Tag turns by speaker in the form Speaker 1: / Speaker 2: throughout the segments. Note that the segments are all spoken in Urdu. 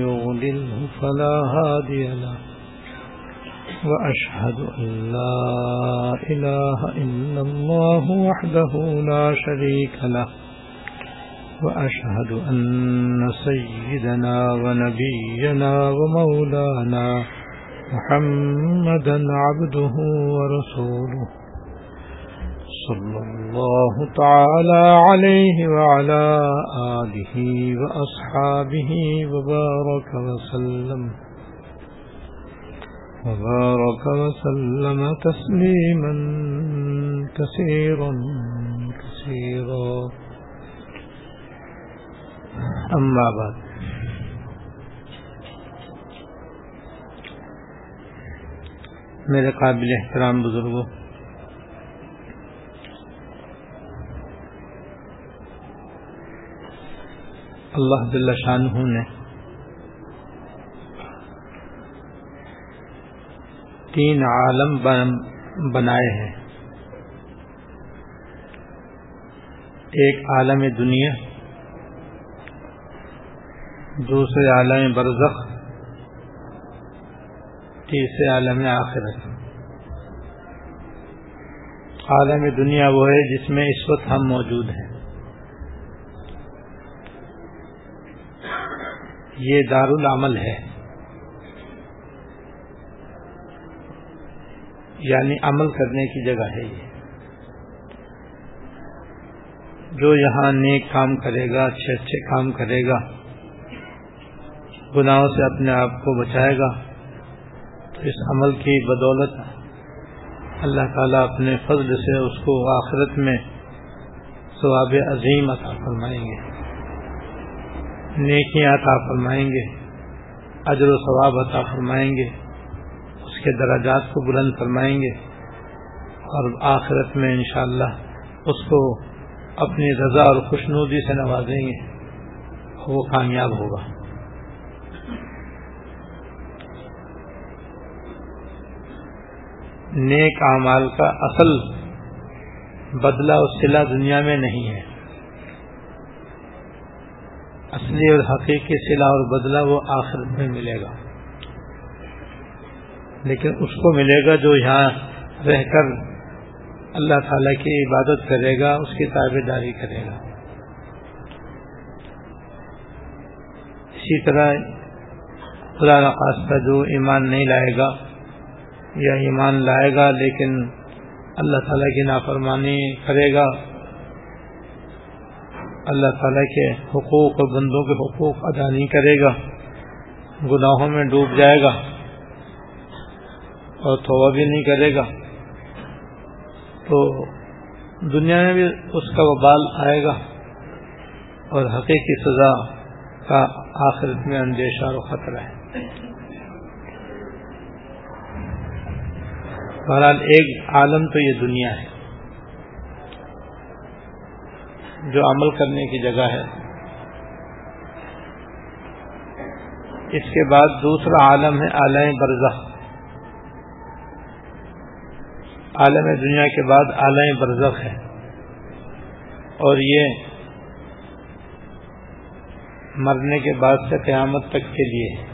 Speaker 1: يغلله فلا هادي له وأشهد أن لا إله إلا الله وحده لا شريك له وأشهد أن سيدنا ونبينا ومولانا محمدا عبده ورسوله صلى الله تعالى عليه وعلى آله وأصحابه وبارك وسلم وبارك وسلم تسليما كثيرا كثيرا. أما بعد. میرے قابل احترام بزرگوں اللہ جل شانہ نے تین عالم بنائے ہیں۔ ایک عالم دنیا، دوسرے عالم برزخ، تیسرے عالم آخرت۔ عالم دنیا وہ ہے جس میں اس وقت ہم موجود ہیں۔ یہ دار العمل ہے۔ یعنی عمل کرنے کی جگہ ہے یہ۔ جو یہاں نیک کام کرے گا، اچھے اچھے کام کرے گا، گناہوں سے اپنے آپ کو بچائے گا، تو اس عمل کی بدولت اللہ تعالیٰ اپنے فضل سے اس کو آخرت میں ثواب عظیم عطا فرمائیں گے۔ نیکیاں عطا فرمائیں گے، اجر و ثواب عطا فرمائیں گے، اس کے درجات کو بلند فرمائیں گے اور آخرت میں انشاءاللہ اس کو اپنی رضا اور خوشنودی سے نوازیں گے، وہ کامیاب ہوگا۔ نیک اعمال کا اصل بدلہ اور سلا دنیا میں نہیں ہے۔ اصلی اور حقیقی سلا اور بدلہ وہ آخرت میں ملے گا۔ لیکن اس کو ملے گا جو یہاں رہ کر اللہ تعالی کی عبادت کرے گا، اس کی تابے داری کرے گا۔ اسی طرح خدا نخواستہ جو ایمان نہیں لائے گا یا ایمان لائے گا، لیکن اللہ تعالیٰ کی نافرمانی کرے گا۔ اللہ تعالیٰ کے حقوق اور بندوں کے حقوق ادا نہیں کرے گا، گناہوں میں ڈوب جائے گا اور توبہ بھی نہیں کرے گا۔ تو دنیا میں بھی اس کا وبال آئے گا اور حقیقی سزا کا آخرت میں اندیشہ اور خطرہ ہے۔ بہرحال ایک عالم تو یہ دنیا ہے۔ جو عمل کرنے کی جگہ ہے۔ اس کے بعد دوسرا عالم ہے عالم برزخ۔ عالم دنیا کے بعد عالم برزخ ہے۔ اور یہ مرنے کے بعد سے قیامت تک کے لیے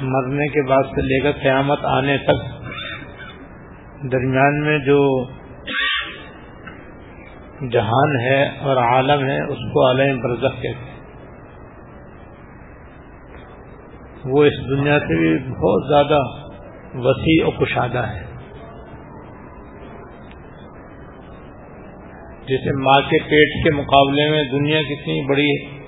Speaker 1: مرنے کے بعد سے لے کر قیامت آنے تک۔ درمیان میں جو جہان ہے اور عالم ہے، اس کو عالم برزخ کہتے ہیں۔ وہ اس دنیا سے بھی بہت زیادہ وسیع و کشادہ ہے۔ جیسے ماں کے پیٹ کے مقابلے میں دنیا کتنی بڑی ہے۔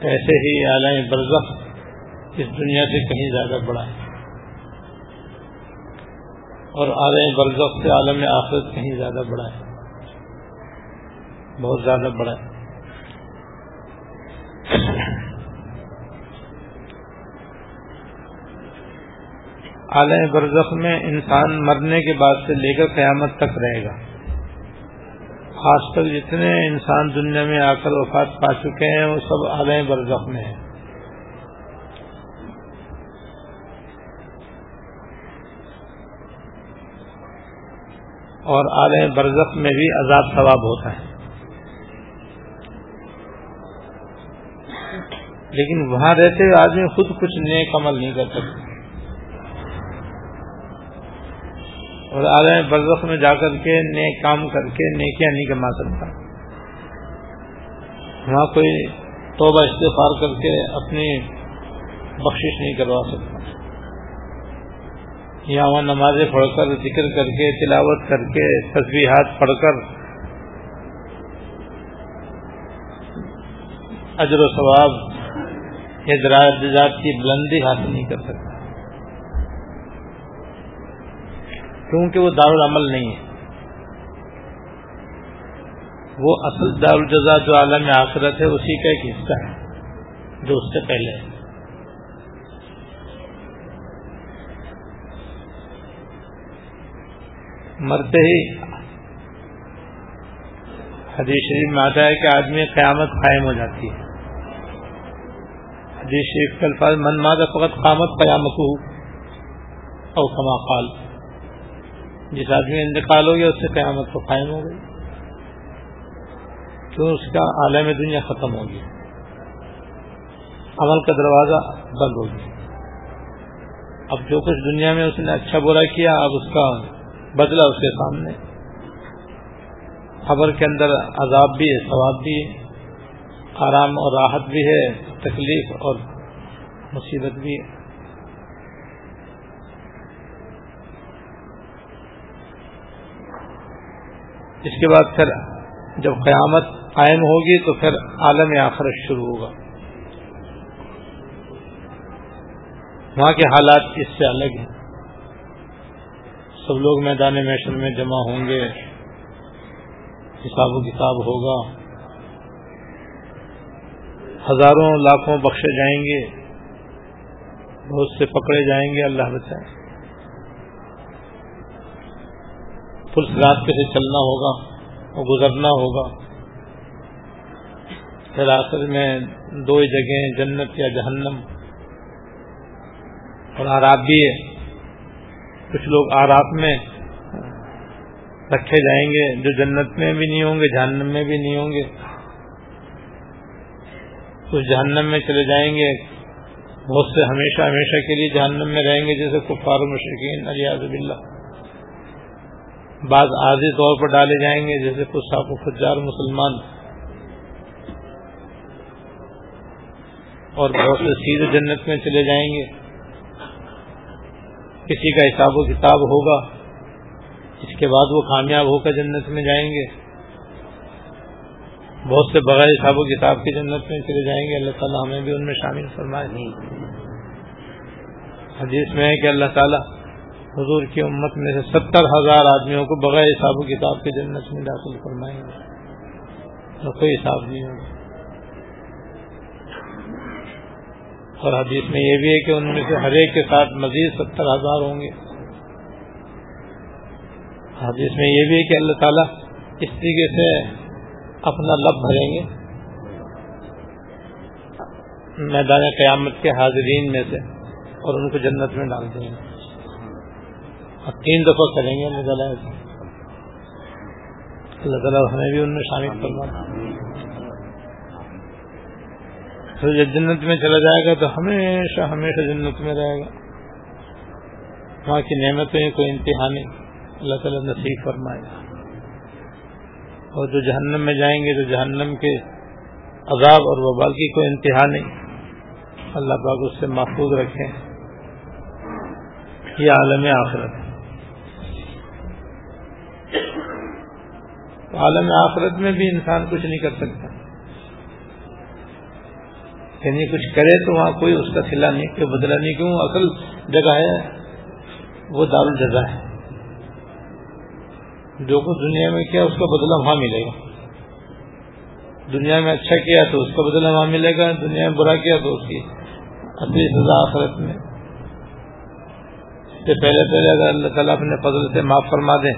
Speaker 1: ایسے ہی عالم برزخ اس دنیا سے کہیں زیادہ بڑا ہے۔ اور عالم برزخ سے عالم آخرت کہیں زیادہ بڑا ہے۔ بہت زیادہ بڑا ہے۔ عالم برزخ میں انسان مرنے کے بعد سے لے کر قیامت تک رہے گا۔ آج تک جتنے انسان دنیا میں آ کر وفات پا چکے ہیں، وہ سب عالم برزخ میں ہیں۔ اور عالم برزخ میں بھی عذاب ثواب ہوتا ہے۔ لیکن وہاں رہتے ہوئے آدمی خود کچھ نیک عمل نہیں کر سکتا۔ اور عالم برزخ میں جا کر کے نیک کام کر کے نیکیاں نہیں کما سکتا وہاں کوئی توبہ استفار کر کے اپنی بخشش نہیں کروا سکتا۔ یا وہاں نمازیں پڑھ کر، ذکر کر کے، تلاوت کر کے تصویرات پڑھ کر اجر و ثواب یا درجات کی بلندی حاصل نہیں کر سکتا۔ کیونکہ وہ دار العمل نہیں ہے۔ وہ اصل دار الجزا جو عالم آخرت ہے، اسی کا ایک حصہ ہے، جو اس سے پہلے۔ ہے مرتے ہی حدیث شریف میں آتا ہے کہ آدمی قیامت قائم ہو جاتی ہے۔ حدیث شریف کے الفاظ، من ماد فقط قامت قیامت ہو اور کما قال۔ جس آدمی انتقال ہو گیا، اس سے قیامت کو قائم ہو گئی۔ تو اس کا عالم دنیا ختم ہو گیا۔ عمل کا دروازہ بند ہو گیا۔ اب جو کچھ دنیا میں اس نے اچھا برا کیا، اب اس کا بدلہ اس کے سامنے۔ خبر کے اندر عذاب بھی ہے، ثواب بھی ہے۔ آرام اور راحت بھی ہے، تکلیف اور مصیبت بھی ہے۔ اس کے بعد پھر جب قیامت قائم ہوگی تو پھر عالم آخرت شروع ہوگا۔ وہاں کے حالات اس سے الگ ہیں۔ سب لوگ میدان میشن میں جمع ہوں گے، حساب و کتاب ہوگا۔ ہزاروں لاکھوں بخشے جائیں گے، بہت سے پکڑے جائیں گے، اللہ بچائے۔ اس راستے سے چلنا ہوگا اور گزرنا ہوگا۔ پھر آخر میں دو جگہیں، جنت یا جہنم۔ اور آراب بھی ہے۔ کچھ لوگ آراب میں رکھے جائیں گے جو جنت میں بھی نہیں ہوں گے، جہنم میں بھی نہیں ہوں گے۔ کچھ جہنم میں چلے جائیں گے، بہت سے ہمیشہ ہمیشہ کے لیے جہنم میں رہیں گے، جیسے کفار مشرقین علیہ اللہ بعض عارضی طور پر ڈالے جائیں گے، جیسے و خجار مسلمان۔ اور بہت سے سیدھے جنت میں چلے جائیں گے۔ کسی کا حساب و کتاب ہوگا، اس کے بعد وہ کامیاب ہو کر جنت میں جائیں گے۔ بہت سے بغیر حساب و کتاب کی جنت میں چلے جائیں گے۔ اللہ تعالیٰ ہمیں بھی ان میں شامل فرمائے۔ حدیث میں ہے کہ اللہ تعالیٰ حضور کی امت میں سے ستر ہزار آدمیوں کو بغیر حساب و کتاب کے جنت میں داخل فرمائیں گے کوئی حساب نہیں ہوگا۔ اور حدیث میں یہ بھی ہے کہ ان میں سے ہر ایک کے ساتھ مزید ستر ہزار ہوں گے۔ حدیث میں یہ بھی ہے کہ اللہ تعالیٰ اس طریقے سے اپنا لب بھریں گے۔ میدان قیامت کے حاضرین میں سے اور ان کو جنت میں ڈال دیں گے۔ اور تین دفعہ کریں گے اللہ تعالیٰ اللہ تعالیٰ ہمیں بھی ان میں شامل کروا پھر جب جنت میں چلا جائے گا تو ہمیشہ ہمیشہ جنت میں رہے گا۔ وہاں کی نعمتیں کوئی انتہا نہیں۔ اللہ تعالیٰ نصیب فرمائے۔ گا اور جو جہنم میں جائیں گے تو جہنم کے عذاب اور وبال کی کوئی انتہا نہیں۔ اللہ پاک اس سے محفوظ رکھیں یہ عالم آخرت ہے۔ عالم آخرت میں بھی انسان کچھ نہیں کر سکتا۔ یعنی کچھ کرے تو وہاں کوئی اس کا سلا نہیں، کوئی بدلا نہیں، کیوں؟ اصل جگہ ہے، وہ دار الجزا ہے۔ جو کچھ دنیا میں کیا اس کا بدلا وہاں ملے گا۔ دنیا میں اچھا کیا تو اس کا بدلہ وہاں ملے گا، دنیا میں برا کیا تو اس کی اصلی سزا آخرت میں۔ سے پہلے پہلے اگر اللہ تعالیٰ اپنے فضل سے معاف فرما دیں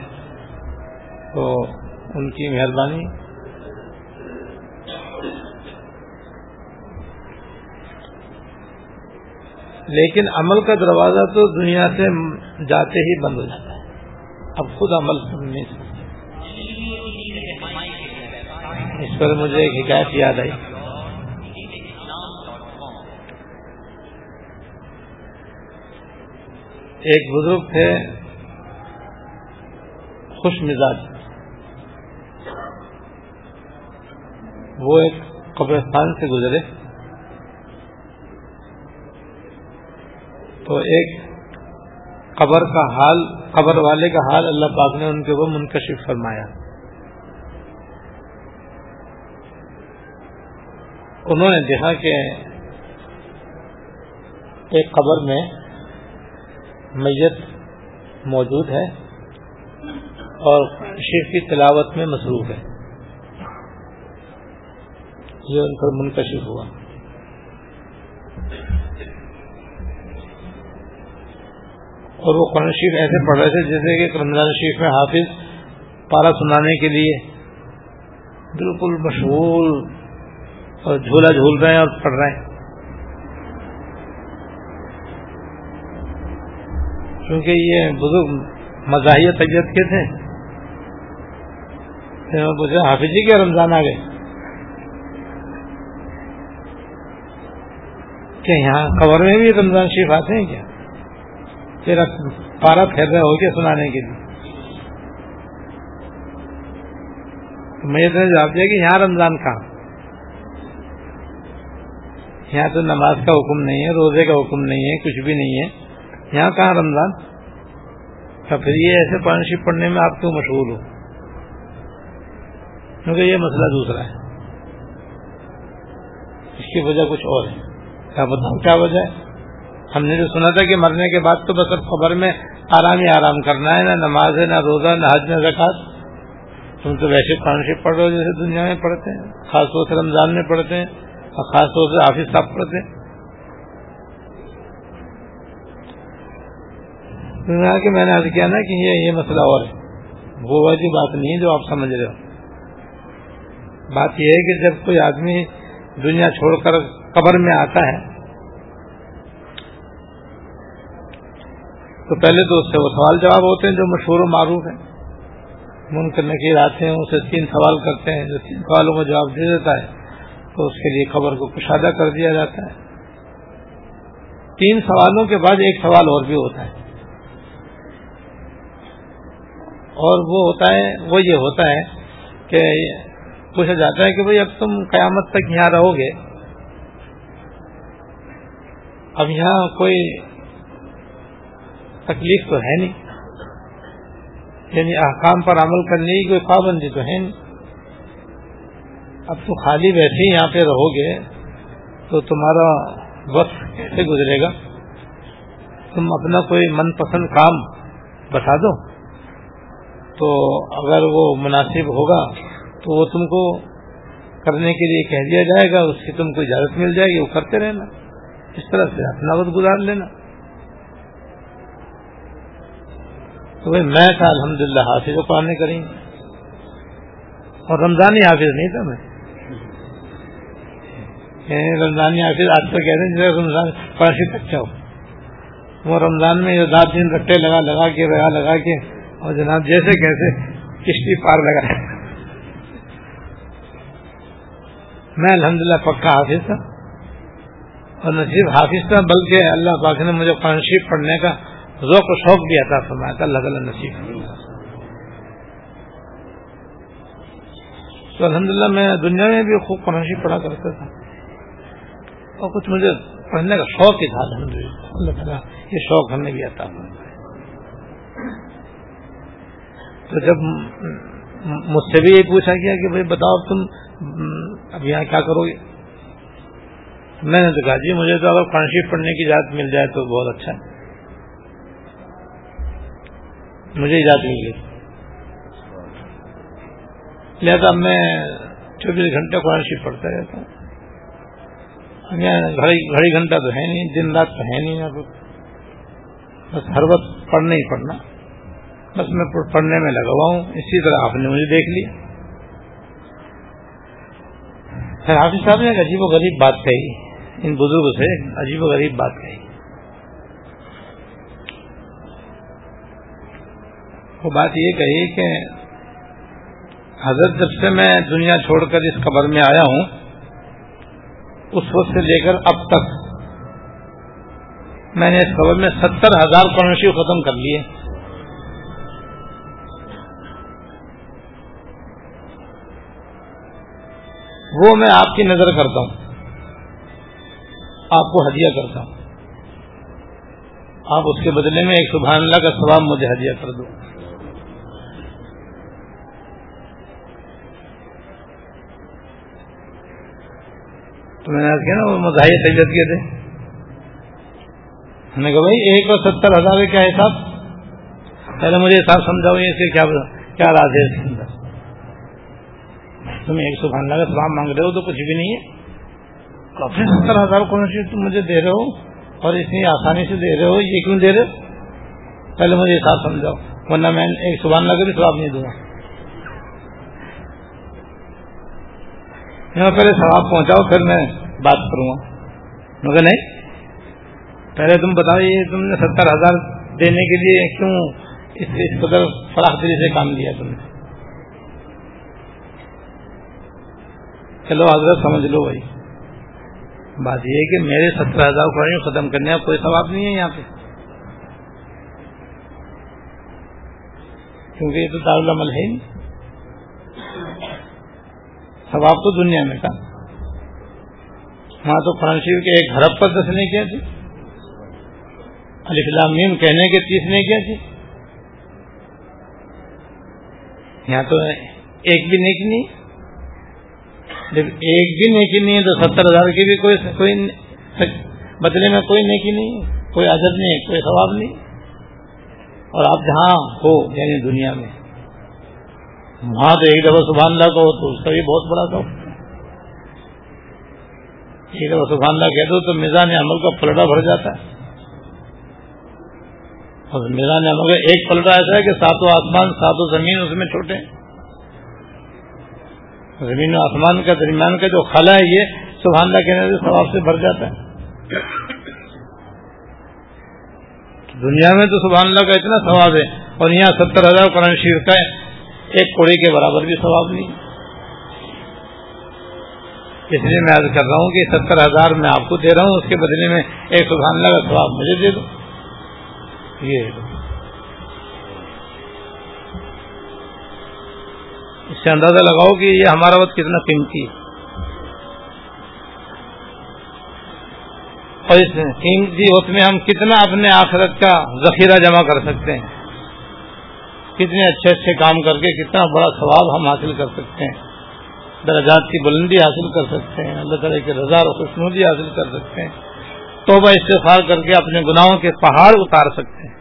Speaker 1: تو ان کی مہربانی لیکن عمل کا دروازہ تو دنیا سے جاتے ہی بند ہو جاتا ہے۔ اب خود عمل نہیں سکتے اس پر مجھے ایک حکایت یاد آئی۔ ایک بزرگ تھے، خوش مزاج۔ وہ ایک قبرستان سے گزرے۔ تو ایک قبر کا حال، قبر والے کا حال اللہ پاک نے ان کے وہ منکشف فرمایا۔ انہوں نے دیکھا کہ ایک قبر میں میت موجود ہے اور شیر کی تلاوت میں مصروف ہے۔ یہ ان پر منکشف ہوا۔ اور وہ قرآن شریف ایسے پڑھ رہے تھے جیسے کہ رمضان شریف میں حافظ پارا سنانے کے لیے بالکل مشغول اور جھولا جھول رہے ہیں اور پڑھ رہے ہیں۔ کیونکہ یہ بزرگ مزاحیہ طبیعت کے تھے۔ پوچھا حافظ جی کے رمضان آ گئے۔ کہ یہاں خبر میں بھی رمضان شریف آتے ہیں کیا؟ تیرا پارا پھیر رہے ہو گیا سنانے کے لیے۔ میں یہ جواب دیا کہ یہاں رمضان کہاں؟ یہاں تو نماز کا حکم نہیں ہے، روزے کا حکم نہیں ہے، کچھ بھی نہیں ہے۔ یہاں کہاں رمضان؟ تو پھر یہ ایسے پارٹنرشپ پڑھنے میں آپ کیوں مشغول ہو؟ کیونکہ یہ مسئلہ دوسرا ہے۔ اس کی وجہ کچھ اور ہے۔ کیا بتاؤں کیا وجہ ہے؟ ہم نے جو سنا تھا کہ مرنے کے بعد تو بس اب خبر میں آرام ہی آرام کرنا ہے، نہ نماز ہے، نہ روزہ، نہ حج، نہ زکات تم تو ویسے پارٹنرشپ پڑھ رہے ہو جیسے دنیا میں پڑھتے ہیں، خاص طور سے رمضان میں پڑھتے ہیں اور خاص طور سے حافظ صاحب پڑھتے ہیں۔ کہ میں نے آج کیا نا کہ یہ یہ مسئلہ اور ہے۔ وہ ویسی بات نہیں ہے جو آپ سمجھ رہے ہو۔ بات یہ ہے کہ جب کوئی آدمی دنیا چھوڑ کر قبر میں آتا ہے تو پہلے تو اس سے وہ سوال جواب ہوتے ہیں جو مشہور و معروف ہیں۔ من کرنے کی آتے ہیں اسے تین سوال کرتے ہیں، جو تین سوالوں کا جواب دے دیتا ہے، تو اس کے لیے خبر کو کشادہ کر دیا جاتا ہے۔ تین سوالوں کے بعد ایک سوال اور بھی ہوتا ہے۔ اور وہ ہوتا ہے، وہ یہ ہوتا ہے کہ پوچھا جاتا ہے کہ بھائی اب تم قیامت تک یہاں رہو گے؟ اب یہاں کوئی تکلیف تو ہے نہیں۔ یعنی احکام پر عمل کرنے کی کوئی پابندی تو ہے نہیں۔ اب تو خالی ویسے ہی یہاں پہ رہو گے تو تمہارا وقت کیسے گزرے گا؟ تم اپنا کوئی من پسند کام بتا دو۔ تو اگر وہ مناسب ہوگا تو وہ تم کو کرنے کے لیے کہہ دیا جائے گا، اس کی تم کو اجازت مل جائے گی، وہ کرتے رہنا۔ اس طرح سے اپنا وقت گزار لینا۔ تو بھائی میں تھا الحمد للہ حافظ کو پڑھنے کریں۔ اور رمضانی حافظ نہیں تھا میں۔ یعنی رمضانی حافظ آج تو کہتے ہیں رمضان پڑھنے اچھا ہو وہ رمضان میں جو رات دن رٹے لگا لگا کے لگا لگا کے، اور جناب جیسے کیسے کشتی پار لگا۔ میں الحمد للہ پکا حافظ تھا۔ اور نہ صرف حافظ تھا، بلکہ اللہ پاک نے مجھے قرآن شریف پڑھنے کا ذوق و شوق بھی عطا فرمایا تھا اللہ تعالیٰ نصیب تو الحمد للہ میں دنیا میں بھی خوب قرآن پڑھا کرتا تھا۔ اور کچھ مجھے پڑھنے کا شوق ہی تھا الحمد للہ اللہ تعالیٰ یہ شوق ہمیں بھی عطا فرمایا۔ تو جب مجھ سے بھی یہ پوچھا گیا کہ بھائی بتاؤ تم اب یہاں کیا کرو گے؟ میں نے تو کہا جی مجھے تو اگر قرآن پڑھنے کی اجازت مل جائے تو بہت اچھا ہے۔ مجھے اجازت مل گئی لہذا میں چوبیس گھنٹے قرآن شریف پڑھتا رہتا ہوں۔ گھڑی گھنٹہ تو ہے نہیں، دن رات تو ہے نہیں بس ہر وقت پڑھنا ہی پڑھنا۔ بس میں پڑھنے میں لگا ہوا ہوں۔ اسی طرح آپ نے مجھے دیکھ لیا۔ حافظ صاحب نے ایک عجیب و غریب بات کہی۔ ان بزرگ سے عجیب و غریب بات کہی۔ وہ بات یہ کہی کہ حضرت جب سے میں دنیا چھوڑ کر اس قبر میں آیا ہوں، اس وقت سے لے کر اب تک میں نے اس خبر میں ستر ہزار کرنسی ختم کر لیے۔ وہ میں آپ کی نظر کرتا ہوں، آپ کو ہدیہ کرتا ہوں۔ آپ اس کے بدلے میں ایک سبحان اللہ کا ثواب مجھے ہدیہ کر دو۔ تو میں نے کیا نا، وہ مزاحیہ طبیعت کے تھے۔ میں نے کہا بھائی، ایک اور ستر ہزار کیا حساب؟ پہلے مجھے حساب سمجھاؤ اس کے کیا کیا راز ہے اس کے اندر؟ تم ایک سو اللہ کا سلام مانگ رہے ہو تو کچھ بھی نہیں ہے۔ کافی ستر ہزار کون سی تم مجھے دے رہے ہو اور اتنی آسانی سے دے رہے ہو، یہ کیوں دے رہے ہو؟ پہلے مجھے حساب سمجھاؤ، ورنہ میں ایک سبحان اللہ کا بھی سواب نہیں دوں گا۔ یہاں پہلے سواب پہنچاؤ، پھر میں بات کروں گا۔ مگر نہیں، پہلے تم بتاؤ، یہ تم نے ستر ہزار دینے کے لیے کیوں اس قدر فراخ دلی سے کام لیا تم نے؟ چلو حضرت، سمجھ لو بھائی۔ بات یہ ہے کہ میرے ستر ہزار کو ختم کرنے کا کوئی ثواب نہیں ہے یہاں پہ۔ کیونکہ یہ تو دارالعمل ہے۔ نہیں ثواب تو دنیا میں تھا۔ وہاں تو قرآن شریف کے ایک ہرب پر دس نے کیا جی؟ تھی میم کہنے کے تیس نے کیا تھی یہاں تو ایک بھی نیک نہیں۔ جب ایک بھی نیکی نہیں ہے تو ستر ہزار کی بھی کوئی کوئی بدلے میں کوئی نیکی نہیں کوئی عدد نہیں، کوئی ثواب نہیں۔ اور آپ جہاں ہو یعنی دنیا میں۔ وہاں تو ایک دفعہ سبحان اللہ کو تو اس کا بھی بہت بڑا تھا ایک دفعہ سبحان اللہ کہہ دو تو میزان عمل کا پلٹا بھر جاتا ہے۔ اور میزان عمل کا ایک پلٹا ایسا ہے کہ ساتوں آسمان، ساتوں زمین اس میں چھوٹے زمین و آسمان کا درمیان کا جو خلا ہے یہ سبحان اللہ کہنے سے ثواب سے بھر جاتا ہے۔ دنیا میں تو سبحان اللہ کا اتنا ثواب ہے اور یہاں ستر ہزار قرآن شریف کا ایک کوڑے کے برابر بھی ثواب نہیں۔ اس لیے میں کر رہا ہوں کہ ستر ہزار میں آپ کو دے رہا ہوں، اس کے بدلے میں ایک سبحان اللہ کا ثواب مجھے دے دو۔ یہ۔ اس سے اندازہ لگاؤ کہ یہ ہمارا وقت کتنا قیمتی ہے۔ اور اس قیمتی وقت میں ہم کتنا اپنے آخرت کا ذخیرہ جمع کر سکتے ہیں۔ کتنے اچھے اچھے کام کر کے کتنا بڑا ثواب ہم حاصل کر سکتے ہیں، درجات کی بلندی حاصل کر سکتے ہیں، اللہ تعالیٰ کی رضا اور خوشنودی حاصل کر سکتے ہیں۔ توبہ استفار کر کے اپنے گناہوں کے پہاڑ اتار سکتے ہیں۔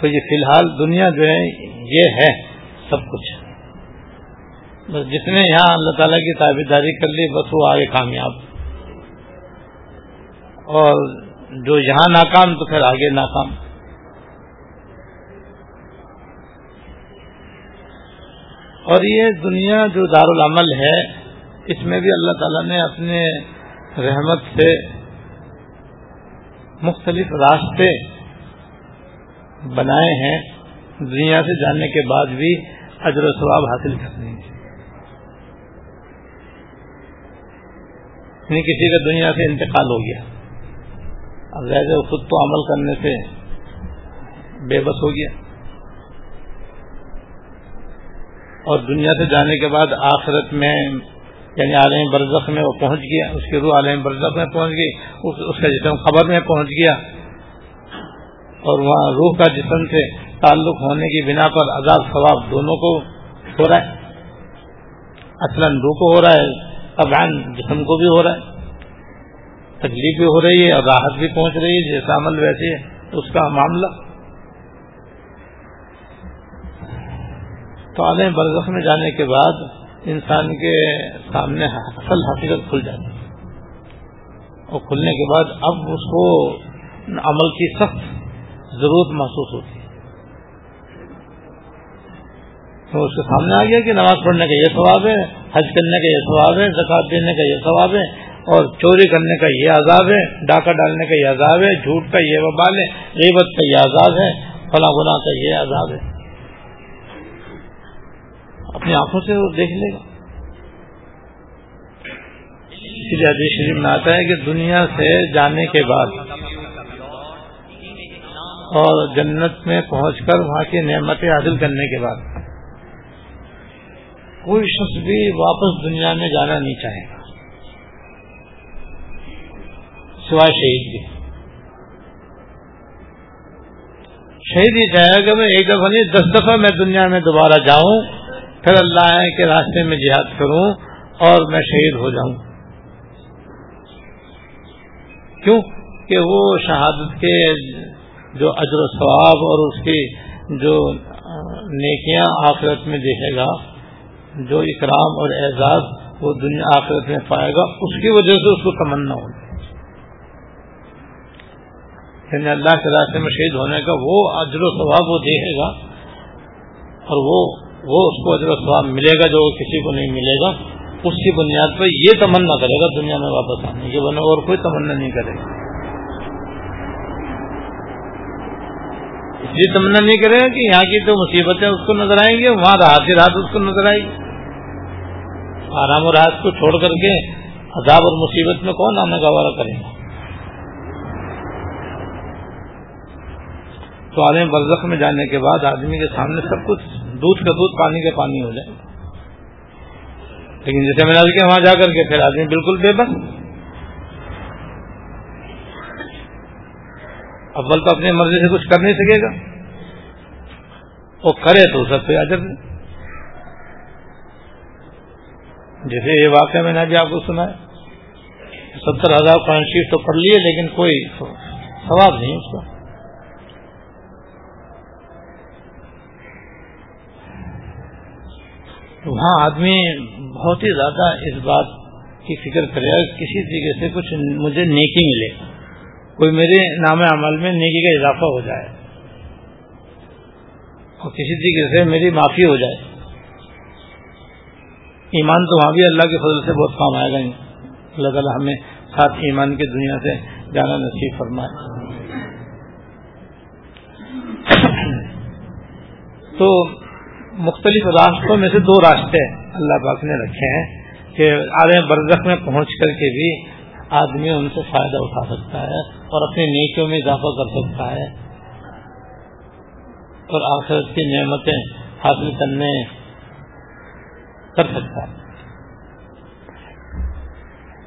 Speaker 1: تو یہ فی الحال دنیا جو ہے، یہ ہے سب کچھ۔ بس جس نے یہاں اللہ تعالیٰ کی تابے داری کر لی، بس وہ آگے کامیاب۔ اور جو یہاں ناکام، تو پھر آگے ناکام۔ اور یہ دنیا جو دارالعمل ہے، اس میں بھی اللہ تعالیٰ نے اپنے رحمت سے مختلف راستے بنائے ہیں۔ دنیا سے جاننے کے بعد بھی اجر و ثواب حاصل کرنے ہیں یعنی کسی کا دنیا سے انتقال ہو گیا۔ اب ویسے خود تو عمل کرنے سے بے بس ہو گیا۔ اور دنیا سے جانے کے بعد آخرت میں یعنی عالم برزخ میں وہ پہنچ گیا۔ اس کی روح عالم برزخ میں پہنچ گئی۔ اس کا جسم خبر میں پہنچ گیا۔ اور وہاں روح کا جسم سے تعلق ہونے کی بنا پر عذاب، ثواب دونوں کو ہو رہا ہے۔ اصلاً روح کو ہو رہا ہے۔ ابان جسم کو بھی ہو رہا ہے، تکلیف بھی ہو رہی ہے اور راحت بھی پہنچ رہی ہے، جیسا عمل ویسے ہے اس کا معاملہ۔ تو عالم برزخ میں جانے کے بعد انسان کے سامنے اصل حقیقت کھل جاتی اور کھلنے کے بعد اب اس کو عمل کی سخت ضرورت محسوس ہوتی ہے تو اس کے سامنے آ گیا کہ نماز پڑھنے کا یہ ثواب ہے، حج کرنے کا یہ ثواب ہے زکات دینے کا یہ ثواب ہے اور چوری کرنے کا یہ عذاب ہے، ڈاکہ ڈالنے کا یہ عذاب ہے، جھوٹ کا یہ وبال ہے، غیبت کا یہ عذاب ہے، فلاں گنا کا یہ عذاب ہے۔ اپنی آنکھوں سے وہ دیکھ لے گا۔ حدیث شریف میں آتا ہے کہ دنیا سے جانے کے بعد اور جنت میں پہنچ کر وہاں کی نعمتیں حاصل کرنے کے بعد کوئی شخص بھی واپس دنیا میں جانا نہیں چاہے گا۔ سوائے شہید کے شہید یہ چاہے گا میں ایک دفعہ نہیں، دس دفعہ میں دنیا میں دوبارہ جاؤں، پھر اللہ کے راستے میں جہاد کروں اور میں شہید ہو جاؤں۔ کیوں؟ کہ وہ شہادت کے جو اجر و ثواب اور اس کی جو نیکیاں آخرت میں دیکھے گا جو اکرام اور اعزاز وہ دنیا آخرت میں پائے گا، اس کی وجہ سے اس کو تمنا ہوگی یعنی اللہ کے راستے میں شہید ہونے کا وہ اجر و ثواب وہ دیکھے گا اور وہ وہ اس کو اجر و ثواب ملے گا جو کسی کو نہیں ملے گا۔ اس کی بنیاد پر یہ تمنا کرے گا دنیا میں واپس آنے کی بنا اور کوئی تمنا نہیں کرے گا۔ یہ تمنا نہیں کرے گا کہ یہاں کی تو مصیبتیں اس کو نظر آئیں گی وہاں رات ہی رات اس کو نظر آئے گی۔ آرام و راحت کو چھوڑ کر کے عذاب اور مصیبت میں کون آنا گوارا کرے گا؟ تو عالم برزخ میں جانے کے بعد آدمی کے سامنے سب کچھ دودھ کا دودھ پانی کا پانی ہو جائے۔ لیکن جیسے میں نے وہاں جا کر کے پھر آدمی بالکل بے بس۔ اول تو اپنی مرضی سے کچھ کر نہیں سکے گا۔ وہ کرے تو سب پہ اجر نہیں جیسے یہ واقعہ میں نے ابھی آپ کو سنا ہے۔ ستر ہزار پوائنٹ شیٹ تو پڑھ لیے، لیکن کوئی سواب نہیں اس کا۔ وہاں آدمی بہت ہی زیادہ اس بات کی فکر کرے گا کسی طریقے سے کچھ مجھے نیکی ملے۔ کوئی میرے نام عمل میں نیکی کا اضافہ ہو جائے اور کسی طریقے سے میری معافی ہو جائے، ایمان تو وہاں بھی اللہ کے فضل سے بہت کام آئے گا۔ اللہ تعالیٰ ہمیں ساتھ ایمان کی دنیا سے جانا نصیب فرمائے۔ تو مختلف راستوں میں سے دو راستے اللہ پاک نے رکھے ہیں کہ عالم برزخ میں پہنچ کر کے بھی آدمی ان سے فائدہ اٹھا سکتا ہے اور اپنی نیکیوں میں اضافہ کر سکتا ہے۔ اور آخرت کی نعمتیں حاصل کرنے کر سکتا ہے۔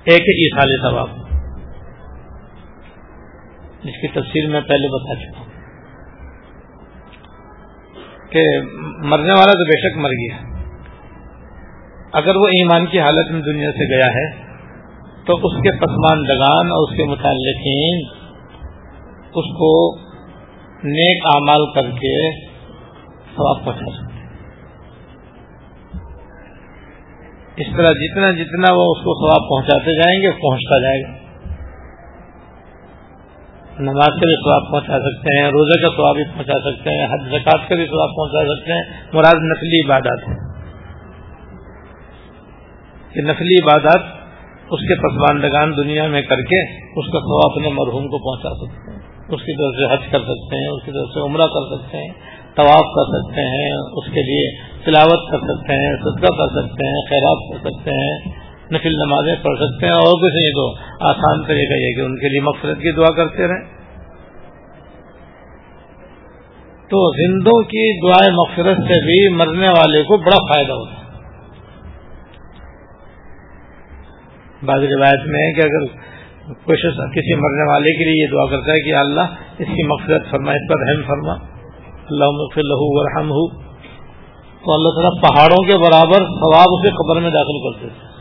Speaker 1: ایک ہے ثواب۔ جس کی تفصیل میں پہلے بتا چکا ہوں۔ کہ مرنے والا تو بے شک مر گیا۔ اگر وہ ایمان کی حالت میں دنیا سے گیا ہے تو اس کے پسماندگان اور اس کے متعلقین اس کو نیک اعمال کر کے ثواب پہنچا سکتے اس طرح جتنا جتنا وہ اس کو ثواب پہنچاتے جائیں گے، پہنچتا جائے گا۔ نماز کا بھی ثواب پہنچا سکتے ہیں، روزے کا ثواب بھی پہنچا سکتے ہیں حد زکات کا بھی ثواب پہنچا سکتے ہیں۔ مراد نقلی عبادات ہے کہ نقلی عبادات اس کے پسماندگان دنیا میں کر کے اس کا ثواب اپنے مرحوم کو پہنچا سکتے ہیں۔ اس کی طرف سے حج کر سکتے ہیں، اس کی طرف سے عمرہ کر سکتے ہیں، طواف کر سکتے ہیں، اس کے لیے تلاوت کر سکتے ہیں، صدقہ کر سکتے ہیں، خیرات کر سکتے ہیں، نفل نمازیں پڑھ سکتے ہیں۔ اور کچھ نہیں تو آسان طریقہ یہ کہ ان کے لیے مقصد کی دعا کرتے رہیں۔ تو زندوں کی دعائیں مغفرت سے بھی مرنے والے کو بڑا فائدہ ہوتا ہے۔ بعض روایت میں ہے کہ اگر کوشش کسی مرنے والے کے لیے یہ دعا کرتا ہے کہ اللہ اس کی مقصد فرما، اس پر رحم فرما۔ اللہ لہو ورحم ہو تو اللہ تعالیٰ پہاڑوں کے برابر ثواب اسے قبر میں داخل کرتے تھے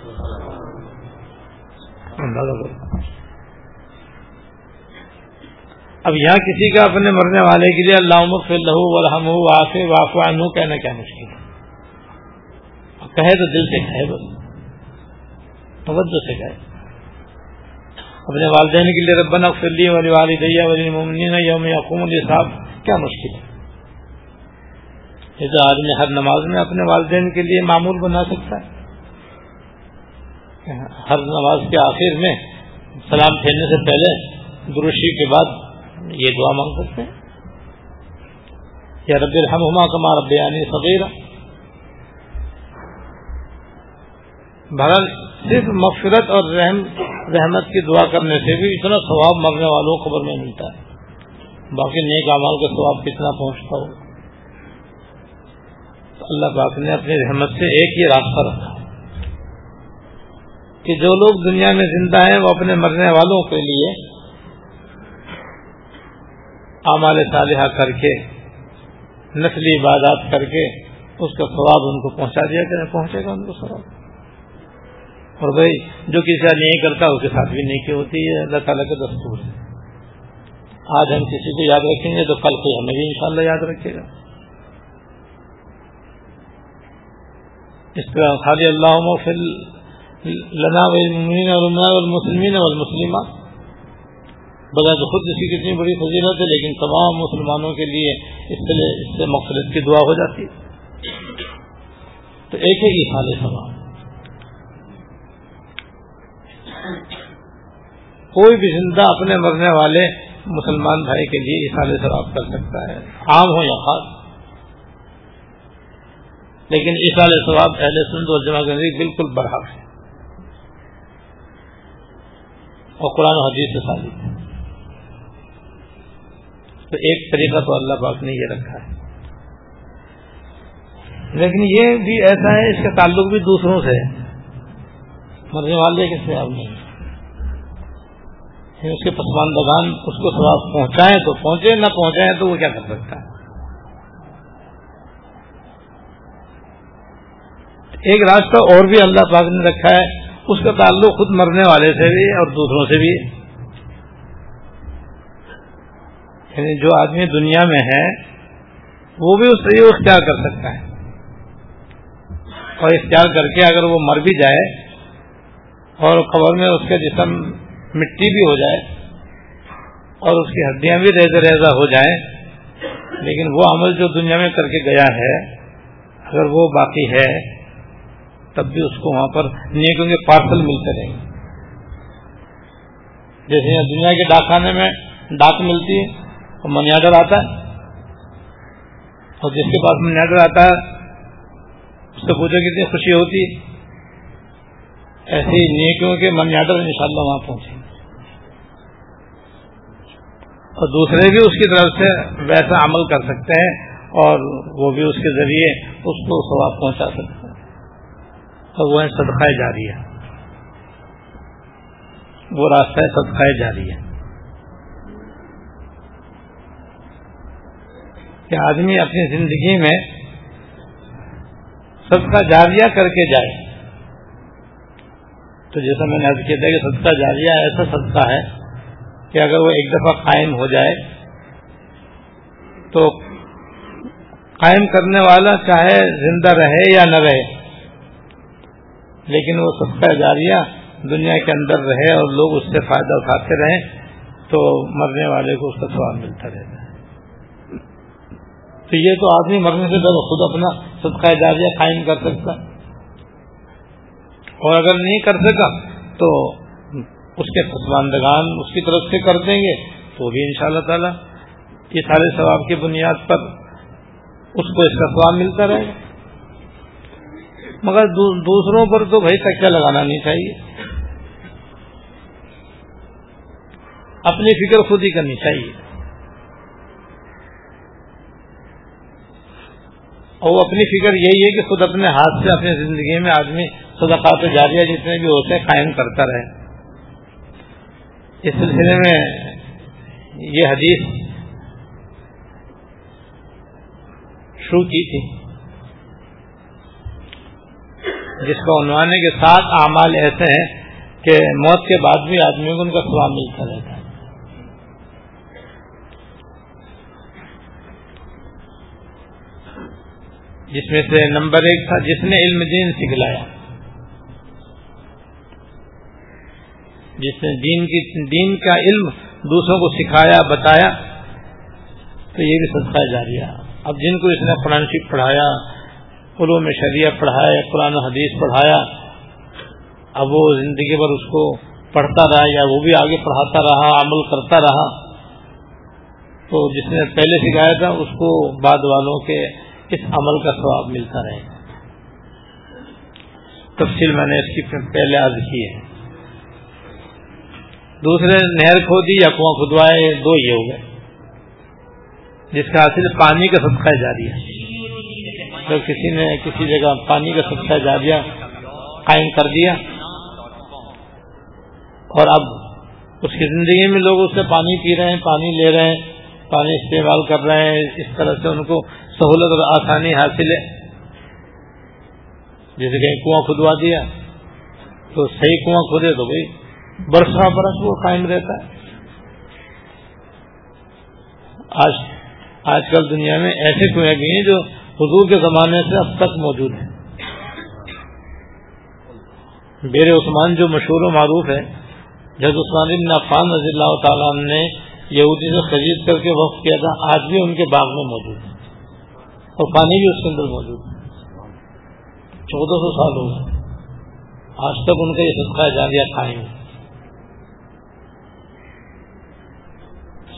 Speaker 1: اب یہاں کسی کا اپنے مرنے والے کے لیے اللہ لہو ورحم واف وافوان کہنا کیا مشکل ہے؟ کہے تو دل سے کہے بس۔ توجہ سے کہے اپنے والدین کے لیے ربنا فلی والی والدیا ولی ممنین یوم یقوم صاحب کیا مشکل ہے؟ یہ تو آدمی ہر نماز میں اپنے والدین کے لیے معمول بنا سکتا ہے۔ ہر نماز کے آخر میں سلام پھیرنے سے پہلے درشی کے بعد یہ دعا مانگ سکتے ہیں۔ یا رب الحما کما رب یعنی صغیرہ بہرحال صرف مغفرت اور رحم، رحمت کی دعا کرنے سے بھی اتنا ثواب مرنے والوں کو خبر میں ملتا ہے۔ باقی نیک امال کا ثواب کتنا پہنچتا ہو۔ اللہ پاک نے اپنی رحمت سے ایک ہی راستہ رکھا۔ کہ جو لوگ دنیا میں زندہ ہیں، وہ اپنے مرنے والوں کے لیے اعمال صالحہ کر کے، نسلی عبادات کر کے اس کا ثواب ان کو پہنچا دیا کہ پہنچے گا ان کو ثواب۔ اور بھائی جو کسی کا نہیں کرتا، اس کے ساتھ بھی نیکی ہوتی ہے۔ اللہ تعالیٰ کے دستور ہے۔ آج ہم کسی کو یاد رکھیں گے تو کل کو ہمیں بھی انشاءاللہ یاد رکھے گا۔ اس طرح خالی اللہ لنا والمسلمین والمسلمات۔ بغیر تو خود اس کی کتنی بڑی فضیلت ہے، لیکن تمام مسلمانوں کے لیے اس سے اس سے مقصد کی دعا ہو جاتی۔ ہے تو ایک ہی حال ثواب کوئی بھی زندہ اپنے مرنے والے مسلمان بھائی کے لیے اصال ثواب کر سکتا ہے۔ عام ہو یا خاص۔ لیکن اصال ثواب اہل سند اور جمع کرنے بالکل برحق ہے۔ اور قرآن و حدیث سے ثابت ہے۔ تو ایک طریقہ تو اللہ پاک نے یہ رکھا ہے۔ لیکن یہ بھی ایسا ہے، اس کا تعلق بھی دوسروں سے مرنے والے کے سے نہیں۔ اس کے پسماندگان اس کو سواب پہنچائیں تو پہنچے، نہ پہنچائیں تو وہ کیا کر سکتا ہے؟ ایک راستہ اور بھی اللہ پاک نے رکھا ہے، اس کا تعلق خود مرنے والے سے بھی اور دوسروں سے بھی۔ یعنی جو آدمی دنیا میں ہے، وہ بھی اس سے یہ اختیار کر سکتا ہے۔ اور اختیار کر کے اگر وہ مر بھی جائے اور خبر میں اس کا جسم مٹی بھی ہو جائے اور اس کی ہڈیاں بھی ریزہ ریزہ ہو جائیں، لیکن وہ عمل جو دنیا میں کر کے گیا ہے، اگر وہ باقی ہے، تب بھی اس کو وہاں پر نیکوں کے پارسل ملتے رہیں۔ گے جیسے دنیا کے ڈاکخانے میں ڈاک ملتی ہے منی آڈر آتا ہے، اور جس کے پاس منی آڈر آتا ہے، اس سے پوچھو کتنی خوشی ہوتی ایسی نیکیوں کے منی آڈر ان شاء اللہ وہاں پہنچے اور دوسرے بھی اس کی طرف سے ویسا عمل کر سکتے ہیں اور وہ بھی اس کے ذریعے اس کو سواب پہنچا سکتے ہیں۔ اور وہ صدقہ جاری ہے۔ وہ راستہ صدقہ جاری ہے۔ کہ آدمی اپنی زندگی میں صدقہ جاریہ کر کے جائے۔ تو جیسا میں نے عرض کیا تھا کہ صدقہ جاریہ ایسا صدقہ ہے کہ اگر وہ ایک دفعہ قائم ہو جائے تو قائم کرنے والا چاہے زندہ رہے یا نہ رہے، لیکن وہ صدقہ جاریہ دنیا کے اندر رہے اور لوگ اس سے فائدہ اٹھاتے رہیں تو مرنے والے کو اس کا سواب ملتا رہتا ہے۔ تو یہ تو آدمی مرنے سے پہلے خود اپنا صدقہ جاریہ قائم کر سکتا اور اگر نہیں کر سکا تو اس کے پسماندگان اس کی طرف سے کر دیں گے، تو بھی ان شاء اللہ تعالی یہ سارے ثواب کی بنیاد پر اس کو اس کا ثواب ملتا رہے۔ گا مگر دوسروں پر تو بھائی کچا لگانا نہیں چاہیے۔ اپنی فکر خود ہی کرنی چاہیے۔ اور اپنی فکر یہی ہے کہ خود اپنے ہاتھ سے اپنی زندگی میں آدمی صدقات جاریہ جتنے بھی ہوتے ہیں قائم کرتا رہے۔ اس سلسلے میں یہ حدیث شروع کی تھی، جس کا عنوان ہے کہ سات اعمال ایسے ہیں کہ موت کے بعد بھی آدمی کو ان کا سواب ملتا رہتا ہے۔ جس میں سے نمبر ایک تھا، جس نے علم دین سکھلایا۔ جس نے دین کی دین کا علم دوسروں کو سکھایا، بتایا، تو یہ بھی صدقہ جاریہ۔ اب جن کو اس نے قرآن شریف پڑھایا علوم شریعہ پڑھایا، قرآن حدیث پڑھایا، اب وہ زندگی بھر اس کو پڑھتا رہا یا وہ بھی آگے پڑھاتا رہا، عمل کرتا رہا، تو جس نے پہلے سکھایا تھا، اس کو بعد والوں کے اس عمل کا ثواب ملتا رہے۔ گا تفصیل میں نے اس کی پہلے عرض کی ہے۔ دوسرے نہر کھودی یا کنواں کھدوائے دو یہ ہو گئے۔ جس کا حاصل پانی کا صدقہ جاری ہے تو کسی نے کسی جگہ پانی کا صدقہ جاریہ قائم کر دیا۔ اور اب اس کی زندگی میں لوگ اس سے پانی پی رہے ہیں، پانی لے رہے ہیں، پانی استعمال کر رہے ہیں۔ اس طرح سے ان کو سہولت اور آسانی حاصل ہے۔ جیسے کہیں کنواں کھدوا دیا تو صحیح کنواں کھودے تو بھائی برسہ برس وہ قائم رہتا ہے۔ آج آج کل دنیا میں ایسے کنویں بھی ہیں جو حضور کے زمانے سے اب تک موجود ہیں۔ بیر عثمان جو مشہور و معروف ہے جب عثمان بن عفان رضی اللہ تعالیٰ نے یہودی سے خرید کر کے وقت کیا تھا، آج بھی ان کے باغ میں موجود ہے اور پانی بھی اس کے اندر موجود ہے۔ چودہ سو سال ہو گئے۔ آج تک ان کا یہ صدقہ جاریہ قائم ہے۔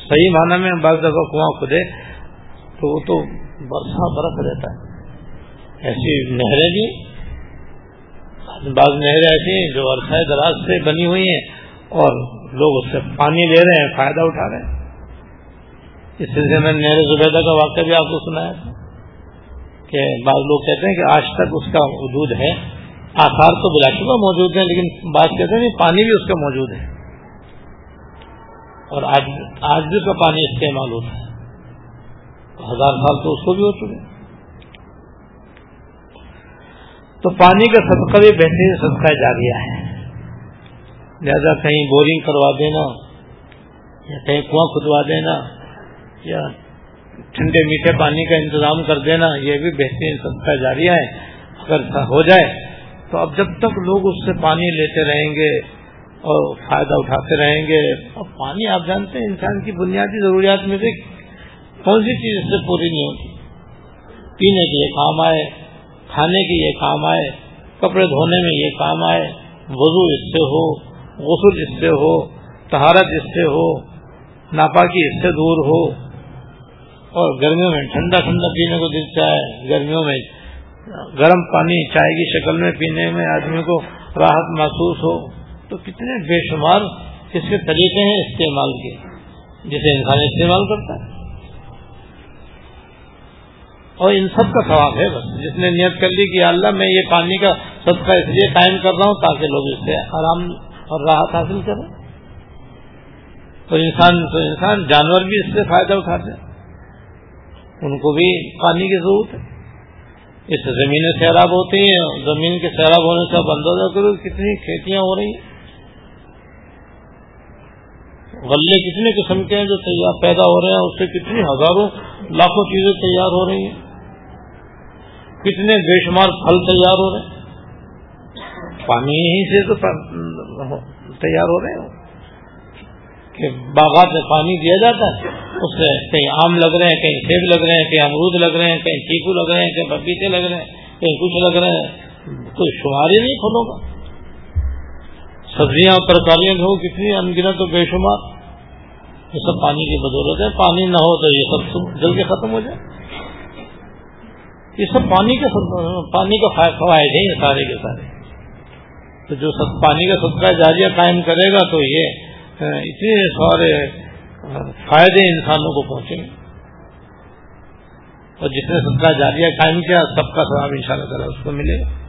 Speaker 1: صحیح معنی میں بعض دفعہ کنواں کھدے تو وہ تو برسا برف رہتا ہے۔ ایسی نہریں بھی بعض نہریں ایسی ہیں جو عرصہ دراز سے بنی ہوئی ہیں اور لوگ اس سے پانی لے رہے ہیں، فائدہ اٹھا رہے ہیں۔ اس سلسلے میں نہر زبیدہ کا واقعہ بھی آپ کو سنایا تھا کہ بعض لوگ کہتے ہیں کہ آج تک اس کا وجود ہے۔ آثار تو بلا شبہ موجود ہیں، لیکن بات کہتے ہیں پانی بھی اس کا موجود ہے۔ اور آج آج بھی کا پانی استعمال ہوتا ہے۔ ہزار سال تو اس کو بھی ہو چکے۔ تو پانی کا صدقہ بھی بہترین صدقہ جاریہ ہے۔ لہذا کہیں بورنگ کروا دینا، یا کہیں کنواں کھدوا دینا، یا ٹھنڈے میٹھے پانی کا انتظام کر دینا، یہ بھی بہترین صدقہ جاریہ ہے۔ اگر ہو جائے تو اب جب تک لوگ اس سے پانی لیتے رہیں گے اور فائدہ اٹھاتے رہیں گے۔ اور پانی آپ جانتے ہیں، انسان کی بنیادی ضروریات میں سے کون سی چیز اس سے پوری نہیں ہوتی؟ پینے کے یہ کام آئے، کھانے کے یہ کام آئے، کپڑے دھونے میں یہ کام آئے، وضو اس سے ہو، غسل اس سے ہو تہارت اس سے ہو، ناپاکی اس سے دور ہو۔ اور گرمیوں میں ٹھنڈا ٹھنڈا پینے کو دل چاہے، گرمیوں میں گرم پانی چائے کی شکل میں پینے میں آدمی کو راحت محسوس ہو۔ تو کتنے بے شمار اس کے طریقے ہیں استعمال کے، جسے انسان استعمال کرتا ہے۔ اور ان سب کا ثواب ہے بس، جس نے نیت کر لی کہ اللہ میں یہ پانی کا صدقہ اس لیے قائم کر رہا ہوں تاکہ لوگ اس سے آرام اور راحت حاصل کریں۔ تو انسان تو انسان جانور بھی اس سے فائدہ اٹھاتے ہیں۔ ان کو بھی پانی کی ضرورت ہے۔ اس سے زمینیں سیراب ہوتی ہیں، زمین کے سیراب ہونے سے اب اندازہ کرو کتنی کھیتیاں ہو رہی ہیں۔ غلے کتنے قسم کے ہیں جو تیار پیدا ہو رہے ہیں، اس سے کتنی ہزاروں لاکھوں چیزیں تیار ہو رہی ہیں۔ کتنے بے شمار پھل تیار ہو رہے ہیں۔ پانی ہی سے تو تیار ہو رہے ہیں۔ کہ باغات میں پانی دیا جاتا ہے، اس سے کہیں آم لگ رہے ہیں، کہیں سیب لگ رہے ہیں، کہیں امرود لگ رہے ہیں، کہیں چیکو لگ رہے ہیں، کہیں پپیتے لگ رہے ہیں، کہیں کچھ لگ رہے ہیں۔ کوئی شمار ہی نہیں پھلوں کا۔ سبزیاں اور ترکاریاں ہو، کتنی انگنت تو بے شمار۔ یہ سب پانی کی بدولت ہے۔ پانی نہ ہو تو یہ سب جل کے ختم ہو جائے۔ یہ سب پانی کے پانی کا فوائد ہے یہ سارے کے سارے۔ تو جو سب پانی کا صدقہ جاریہ قائم کرے گا تو یہ اتنے سارے فائدے انسانوں کو پہنچیں گے۔ اور جس نے صدقہ جاریہ قائم کیا، سب کا سواب ان شاء اللہ تعالیٰ اس کو ملے گا۔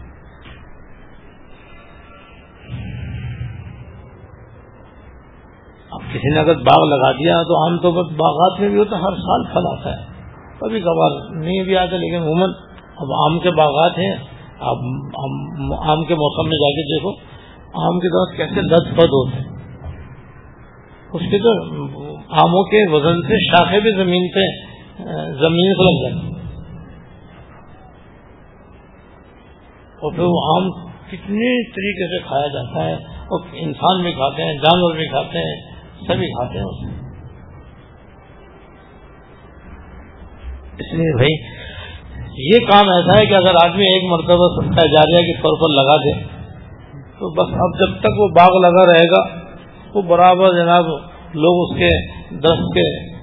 Speaker 1: اب کسی نے اگر باغ لگا دیا تو عام طور پر باغات میں بھی ہوتا ہر سال پھل آتا ہے۔ کبھی کبھار نہیں بھی آتا، لیکن عموماً اب آم کے باغات ہیں۔ اب آم کے موسم میں جا کے دیکھو، آم کے دور کیسے لد پد ہوتے ہیں۔ اس کے تو آموں کے وزن سے شاخیں بھی زمین پہ، زمین کو لگ جاتی اور پھر وہ آم کتنے طریقے سے کھایا جاتا ہے، اور انسان بھی کھاتے ہیں، جانور بھی کھاتے ہیں۔ سبھی کھاتے ہیں اسے اس لیے بھائی، یہ کام ایسا ہے کہ اگر آدمی ایک مرتبہ سستا جاریہ کے طور پر لگا دے، تو بس اب جب تک وہ باغ لگا رہے گا، وہ برابر جناب لوگ اس کے درخت کے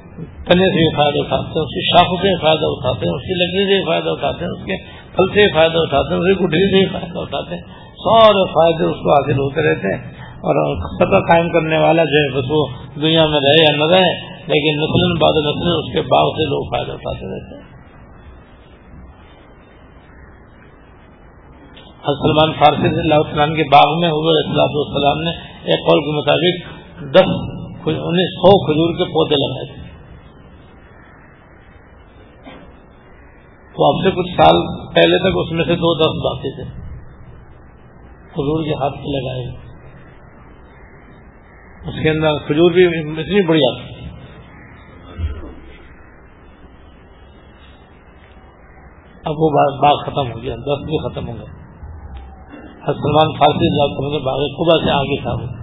Speaker 1: تنے سے بھی فائدہ اٹھاتے ہیں، اس کی شاخوں سے فائدہ اٹھاتے ہیں، اس کی لکڑی سے فائدہ اٹھاتے ہیں، اس کے پھل سے فائدہ اٹھاتے ہیں، اس کی گڈری سے بھی فائدہ اٹھاتے ہیں۔ سارے فائدے اس کو حاصل ہوتے رہتے ہیں۔ اور سطح قائم کرنے والا جو ہے بس وہ دنیا میں رہے یا نہ رہے، لیکن نسل بعد نسل اس کے باغ سے لوگ فائدہ اٹھاتے رہتے ہیں۔ سلمان فارسی سے اللہ السلام کے باغ میں حضور اصلاح السلام نے ایک قول کے مطابق دس انیس سو کھجور کے پودے لگائے تھے۔ تو اب سے کچھ سال پہلے تک اس میں سے دو دس باقی تھے۔ کھجور کے ہاتھ پہ لگائے اس کے اندر کھجور بھی اتنی بڑی آتی اب وہ باغ ختم ہو گیا، دس بھی ختم ہو گیا سلمان فارسی باغ خدا سے آگے تھا وہ۔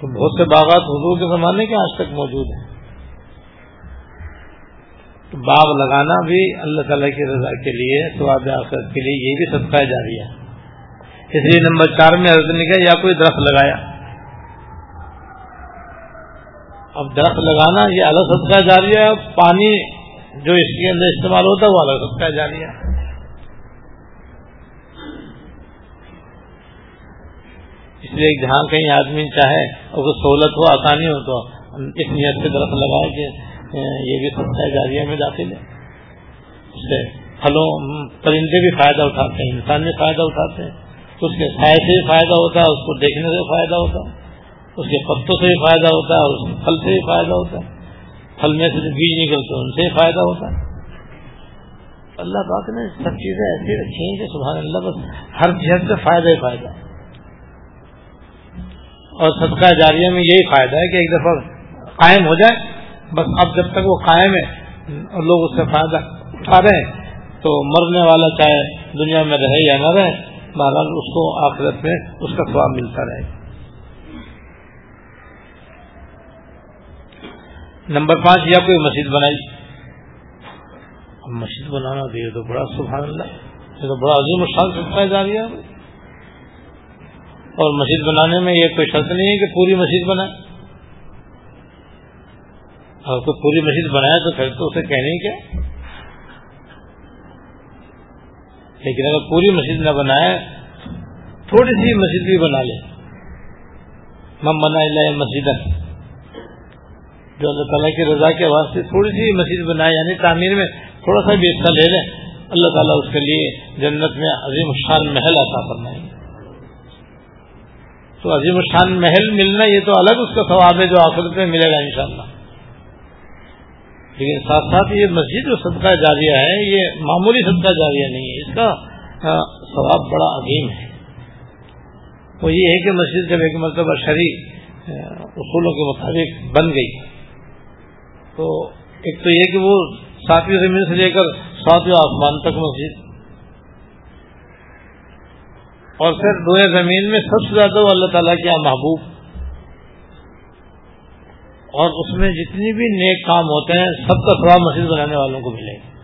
Speaker 1: تو بہت سے باغات حضور کے زمانے کے آج تک موجود ہیں۔ تو باغ لگانا بھی اللہ تعالی کی رضا کے لیے سواد آخرت کے لیے یہ بھی سب جا رہی ہے۔ اس لیے نمبر چار میں حضرت نے کہا، یا کوئی درخت لگایا۔ اب درخت لگانا، یہ الگ صدقہ جاری ہے۔ پانی جو اس کے اندر استعمال ہوتا ہے، وہ الگ صدقہ جاری ہے۔ اس لیے جہاں کہیں آدمی چاہے اور کوئی سہولت ہو، آسانی ہو، تو اس نیت سے درخت لگائے کہ یہ بھی صدقہ جاریہ میں داخل ہے۔ اس سے پھلوں، پرندے بھی فائدہ اٹھاتے ہیں، انسان بھی فائدہ اٹھاتے ہیں۔ اس کے سائے سے بھی فائدہ ہوتا ہے، اس کو دیکھنے سے فائدہ ہوتا ہے۔ اس کے پتوں سے بھی فائدہ ہوتا ہے، اس کے پھل سے بھی فائدہ ہوتا ہے۔ پھل میں سے بیج نکلتے ان سے بھی فائدہ ہوتا ہے۔ اللہ پاک نے سب چیزیں ایسی رکھی ہیں کہ سبحان اللہ، بس ہر جہت سے فائدہ ہی فائدہ۔ اور صدقہ جاریہ میں یہی فائدہ ہے کہ ایک دفعہ قائم ہو جائے، بس اب جب تک وہ قائم ہے اور لوگ اس سے فائدہ اٹھا رہے ہیں، تو مرنے والا چاہے دنیا میں رہے یا نہ رہے بہرحال اس کو آخرت میں اس کا سواب ملتا رہے نمبر پانچ یا کوئی مسجد بنائی۔ مسجد بنانا تو یہ تو بڑا سبحان اللہ، یہ تو بڑا عظیم الشان سکتا جا رہی ہے۔ اور مسجد بنانے میں یہ کوئی شرط نہیں ہے کہ پوری مسجد بنائے۔ اور کوئی پوری مسجد بنائے تو پھر تو اسے کہنے کیا۔ لیکن اگر پوری مسجد نہ بنائے، تھوڑی سی مسجد بھی بنا لے۔ مم بنا مسجد جو اللہ تعالیٰ کی رضا کے واسطے تھوڑی سی مسجد بنائے یعنی تعمیر میں تھوڑا سا بھی حصہ لے لیں اللہ تعالیٰ اس کے لیے جنت میں عظیم الشان محل عطا فرمائیں تو عظیم الشان محل ملنا یہ تو الگ اس کا ثواب ہے جو آخرت میں ملے گا انشاءاللہ۔ لیکن ساتھ ساتھ یہ مسجد جو صدقہ جاریہ ہے، یہ معمولی صدقہ جاریہ نہیں ہے۔ اس کا ثواب بڑا عظیم ہے۔ وہ یہ ہے کہ مسجد جب ایک مرتبہ شریک اصولوں کے مطابق بن گئی، تو ایک تو یہ کہ وہ ساتویں زمین سے لے کر ساتویں آسمان تک مسجد۔ اور پھر دوئے زمین میں سب سے زیادہ وہ اللہ تعالیٰ کیا محبوب۔ اور اس میں جتنی بھی نیک کام ہوتے ہیں، سب کا سواب مسجد بنانے والوں کو ملے۔ گا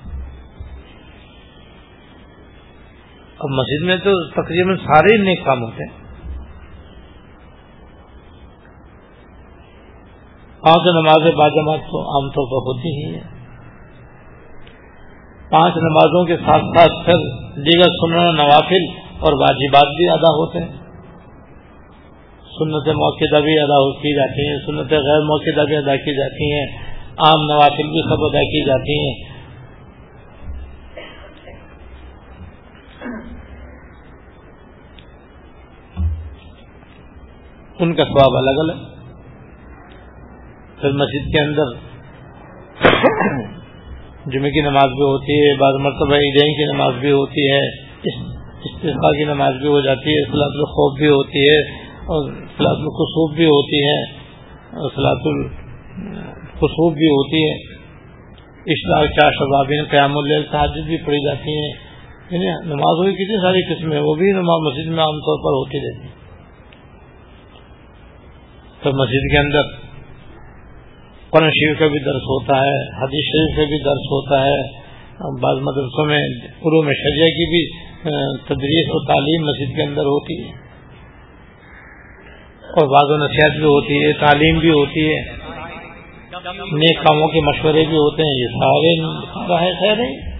Speaker 1: اب مسجد میں تو تقریباً سارے نیک کام ہوتے ہیں۔ پانچ نمازیں باجماعت تو عام طور پر ہوتی ہی ہیں۔ پانچ نمازوں کے ساتھ ساتھ پھر دیگر سننا نوافل اور واجبات بھی ادا ہوتے ہیں۔ سنت موقع بھی ادا کی جاتی ہیں، سنت غیر موقع بھی ادا کی جاتی ہیں۔ عام نوافل بھی سب ادا کی جاتی ہیں۔ ان کا سواب الگ الگ پھر مسجد کے اندر جمعے کی نماز بھی ہوتی ہے، بعض مرتبہ عیدین کی نماز بھی ہوتی ہے استفاع کی نماز بھی ہو جاتی ہے سلاد الخوف بھی ہوتی ہے۔ اور سلاد الخصوب بھی ہوتی ہے اور سلاد الخصوب بھی ہوتی ہے۔ اشتراک چار شبابین، قیام اللیل تحجد بھی پڑھی جاتی ہیں۔ یعنی نمازوں کی کتنی ساری قسمیں وہ بھی نماز مسجد میں عام طور پر ہوتی رہتی تو مسجد کے اندر قرآن شریف کا بھی درس ہوتا ہے، حدیث شریف کا بھی درس ہوتا ہے۔ بعض مدرسوں میں قرو میں شریعہ کی بھی تدریس و تعلیم مسجد کے اندر ہوتی ہے۔ اور بعض و نصیحت بھی ہوتی ہے، تعلیم بھی ہوتی ہے۔ نیک کاموں کے مشورے بھی ہوتے ہیں، یہ سارے خیر ہیں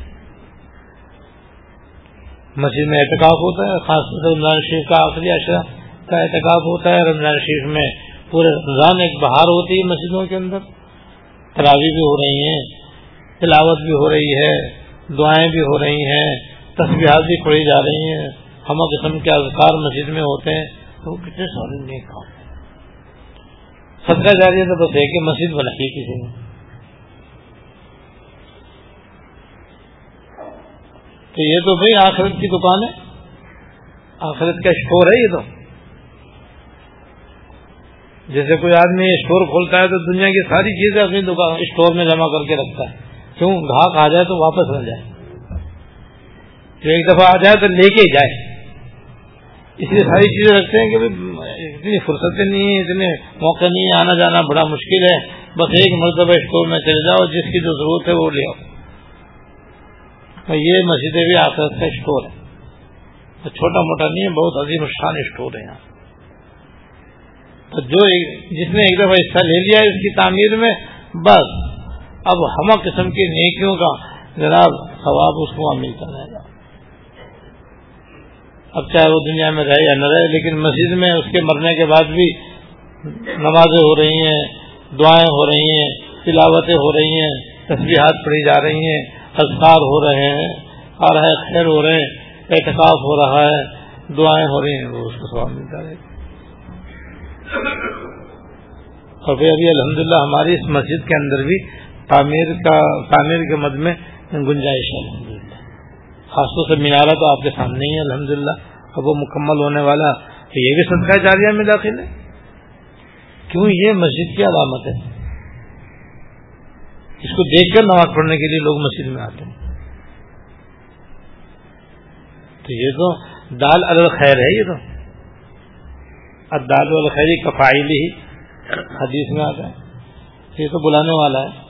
Speaker 1: مسجد میں احتکاب ہوتا ہے، خاص طور سے رمضان شریف کا آخری اشرا کا احتکاب ہوتا ہے۔ رمضان شریف میں پورے رمضان ایک بہار ہوتی ہے مسجدوں کے اندر۔ تراوی بھی ہو رہی ہیں، تلاوت بھی ہو رہی ہے، دعائیں بھی ہو رہی ہیں تصویرات بھی پڑھی جا رہی ہیں۔ ہم قسم کے اذکار مسجد میں ہوتے ہیں۔ تو کتنے سارے نیک کام۔ صدقہ جاری تو بس ہے کہ مسجد بنائی کسی نے۔ تو یہ تو بھائی آخرت کی دکان ہے۔ آخرت کا اسٹور ہے یہ تو۔ جیسے کوئی آدمی اسٹور کھولتا ہے تو دنیا کی ساری چیزیں اپنی دکان اسٹور میں جمع کر کے رکھتا ہے۔ کیوں؟ گاہک آ جائے تو واپس نہ جائے۔ جو ایک دفعہ آ جائے تو لے کے جائے۔ اس لیے ساری چیزیں رکھتے ہیں کہ اتنی فرصتیں نہیں ہیں اتنے موقع نہیں آنا جانا بڑا مشکل ہے۔ بس ایک مرتبہ اسٹور میں چلے جاؤ، جس کی جو ضرورت ہے وہ لے آؤ۔ یہ مسجدیں بھی آخرت کا اسٹور ہے۔ چھوٹا موٹا نہیں ہے، بہت عظیم شان اسٹور ہے یہاں۔ تو جو جس نے ایک دفعہ حصہ لے لیا اس کی تعمیر میں، بس۔ اب ہم قسم کی نیکیوں کا جناب ثواب اس کو ملتا رہے گا اب چاہے وہ دنیا میں رہے یا نہ رہے، لیکن مسجد میں اس کے مرنے کے بعد بھی نمازیں ہو رہی ہیں، دعائیں ہو رہی ہیں، تلاوتیں ہو رہی ہیں تصویرات پڑھی جا رہی ہیں، اذکار ہو رہے ہیں آ رہا ہے خیر ہو رہے ہیں احتکاف ہو رہا ہے، دعائیں ہو رہی ہیں، وہ اس کو سواب ملتا رہے گا اور پھر ابھی الحمدللہ ہماری اس مسجد کے اندر بھی تعمیر کا، تعمیر کے مد میں گنجائش ہے۔ الحمد خاص طور سے مینارہ تو آپ کے سامنے ہی ہے الحمد للہ اب وہ مکمل ہونے والا تو یہ بھی صدقہ جاریہ میں داخل ہے۔ کیوں یہ مسجد کی علامت ہے؟ اس کو دیکھ کر نماز پڑھنے کے لیے لوگ مسجد میں آتے ہیں۔ تو یہ تو دال الخیر ہے، یہ تو۔ دال الخیری کفائلی ہی حدیث میں آتا ہے۔ یہ تو بلانے والا ہے۔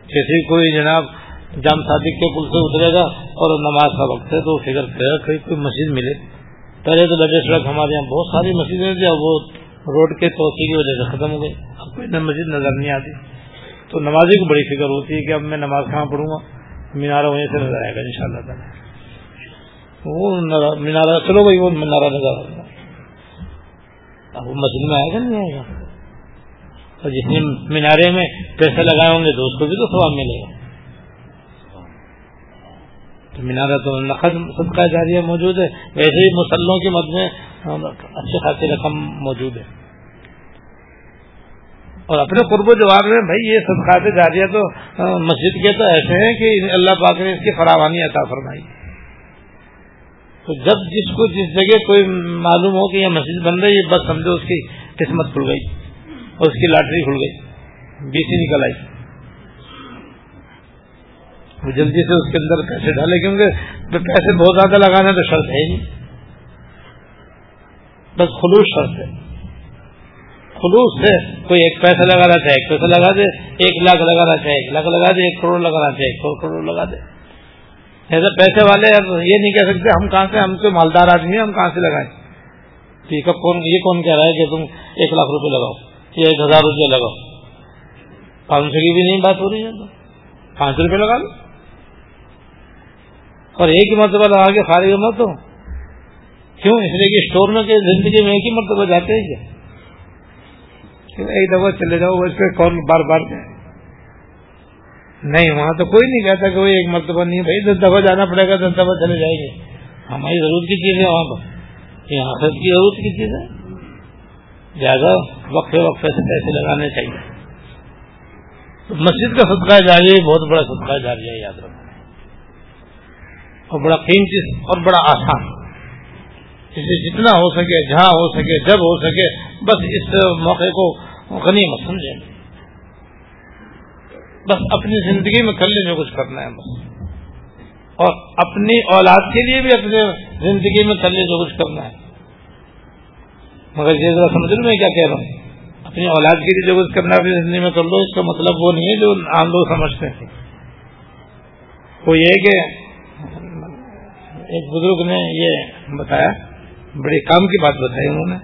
Speaker 1: جیسے کوئی جناب جام صادق کے پل سے اترے گا اور نماز کا وقت ہے تو فکر کرے گا کہیں کوئی مسجد ملے۔ پہلے تو لگے سڑک ہمارے یہاں بہت ساری مسجدیں تھیں وہ روڈ کے توسیع کی وجہ سے ختم ہو گئی۔ اب کوئی مسجد نظر نہیں آتی۔ تو نمازی کو بڑی فکر ہوتی ہے کہ اب میں نماز کہاں پڑھوں گا؟ مینارہ وہیں سے نظر آئے گا ان شاء اللہ تعالیٰ۔ وہ مینارہ چلو بھائی، وہ مینارہ نظر آئے گا۔ اب وہ مسجد میں آئے گا، نہیں آئے گا۔ اور جس نے مینارے میں پیسے لگائے ہوں گے تو اس کو بھی تو سواب ملے گا۔ تو مینارہ نقد صدقہ جاریہ موجود ہے ویسے ہی مسلوں کی مد میں اچھی خاصی رقم موجود ہے۔ اور اپنے قرب و جواب میں، بھائی، یہ صدقات جاریہ تو مسجد کے تو ایسے ہیں کہ اللہ پاک نے اس کی فراوانی عطا فرمائی۔ تو جب جس کو جس جگہ کوئی معلوم ہو کہ یہ مسجد بن رہی ہے، بس سمجھو اس کی قسمت کھل گئی، اور اس کی لاٹری کھل گئی بی سی نکل آئی۔ وہ جلدی سے اس کے اندر پیسے ڈالے، کیونکہ پیسے بہت زیادہ لگانا تو شرط ہے ہی بس خلوص شرط ہے۔ خلوص سے کوئی ایک پیسہ لگانا چاہے، ایک پیسہ لگا دے، ایک لاکھ لگانا چاہے، ایک لاکھ لگا دے، ایک کروڑ لگانا چاہے، ایک کروڑ لگا دے۔ ایسے پیسے والے یہ نہیں کہہ سکتے، ہم کہاں سے، ہم تو مالدار آدمی ہیں، ہم کہاں سے لگائیں؟ ٹھیک ہے کون، یہ کون کہہ رہا ہے کہ تم ایک لاکھ روپے لگاؤ ایک ہزار روپیہ لگاؤ؟ پانچ سو کی بھی نہیں بات ہو رہی ہے پانچ روپے لگا لو اور ایک ہی مرتبہ لگا کے خالی مت ہو۔ کیوں؟ اس لیے کہ اسٹور میں کہ زندگی میں ایک ہی مرتبہ جاتے ہیں کیا ایک دفعہ چلے جاؤ، اس پہ کون بار بار نہیں، وہاں تو کوئی نہیں کہتا کہ وہ ایک مرتبہ نہیں، بھائی دس دفعہ جانا پڑے گا، دس دفعہ چلے جائیں گے۔ ہماری ضرورت کی چیز ہے وہاں پر۔ یہاں کی ضرورت کی چیز ہے زیادہ وقفے وقفے سے پیسے لگانے چاہیے۔ تو مسجد کا صدقہ جاری بہت بڑا صدقہ جاری ہے، یاد رکھنا اور بڑا قیمتی اور بڑا آسان۔ اسے جتنا ہو سکے، جہاں ہو سکے، جب ہو سکے، بس اس موقع کو غنیمت سمجھیں۔ بس اپنی زندگی میں کر لیں جو کچھ کرنا ہے بس۔ اور اپنی اولاد کے لیے بھی اپنے زندگی میں کر لیں جو کچھ کرنا ہے۔ مگر یہ ذرا سمجھ میں کیا کہہ رہا ہوں۔ اپنی اولاد کے لیے جو کچھ کرنا اپنی زندگی میں کر لو، اس کا مطلب وہ نہیں ہے جو عام لوگ سمجھتے ہیں۔ وہ یہ کہ ایک بزرگ نے یہ بتایا، بڑے کام کی بات بتائی انہوں نے،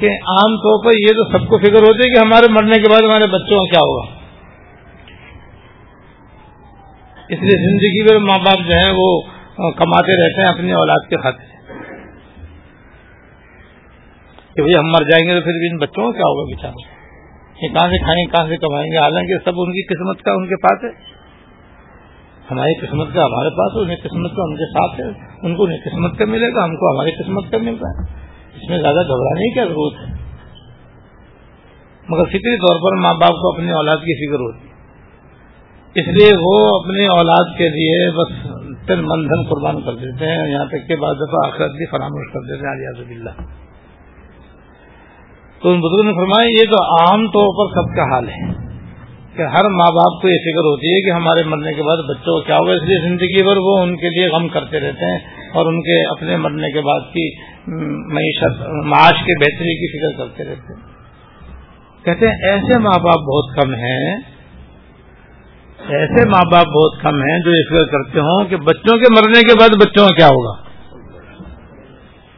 Speaker 1: کہ عام طور پر یہ تو سب کو فکر ہوتی ہے کہ ہمارے مرنے کے بعد ہمارے بچوں کا کیا ہوگا۔ اس لیے زندگی میں ماں باپ جو ہیں وہ کماتے رہتے ہیں اپنی اولاد کے خاطر۔ کہ بھائی ہم مر جائیں گے تو پھر بھی ان بچوں کا کیا ہوگا بچار یہ کہاں سے کھائیں گے کہاں سے کمائیں گے؟ حالانکہ سب ان کی قسمت کا ان کے پاس ہے۔ ہماری قسمت کا، ہمارے پاس انہیں قسمت کا، ان کے ساتھ ہے، ان کو انہیں قسمت کا ملے گا، ہم کو ہماری قسمت کا مل رہا ہے۔ اس میں زیادہ گھبرانے کی کیا ضرورت ہے؟ مگر فکری طور پر ماں باپ کو اپنی اولاد کی فکر ہوتی اس لیے وہ اپنی اولاد کے لیے بس تن من دھن قربان کر دیتے ہیں، یہاں تک کہ بعض دفعہ آخرت بھی فراموش کر دیتے ہیں علیہ اللہ تو ان بزرگوں نے فرمایا، یہ تو عام طور پر سب کا حال ہے۔ کہ ہر ماں باپ کو یہ فکر ہوتی ہے کہ ہمارے مرنے کے بعد بچوں کو کیا ہوگا، اس لیے زندگی بھر وہ ان کے لیے غم کرتے رہتے ہیں اور ان کے اپنے مرنے کے بعد کی معیشت، معاش کے بہتری کی فکر کرتے رہتے ہیں۔ کہتے ہیں، ایسے ماں باپ بہت کم ہیں، ایسے ماں باپ بہت کم ہیں جو یہ فکر کرتے ہوں کہ بچوں کے مرنے کے بعد بچوں کا کیا ہوگا۔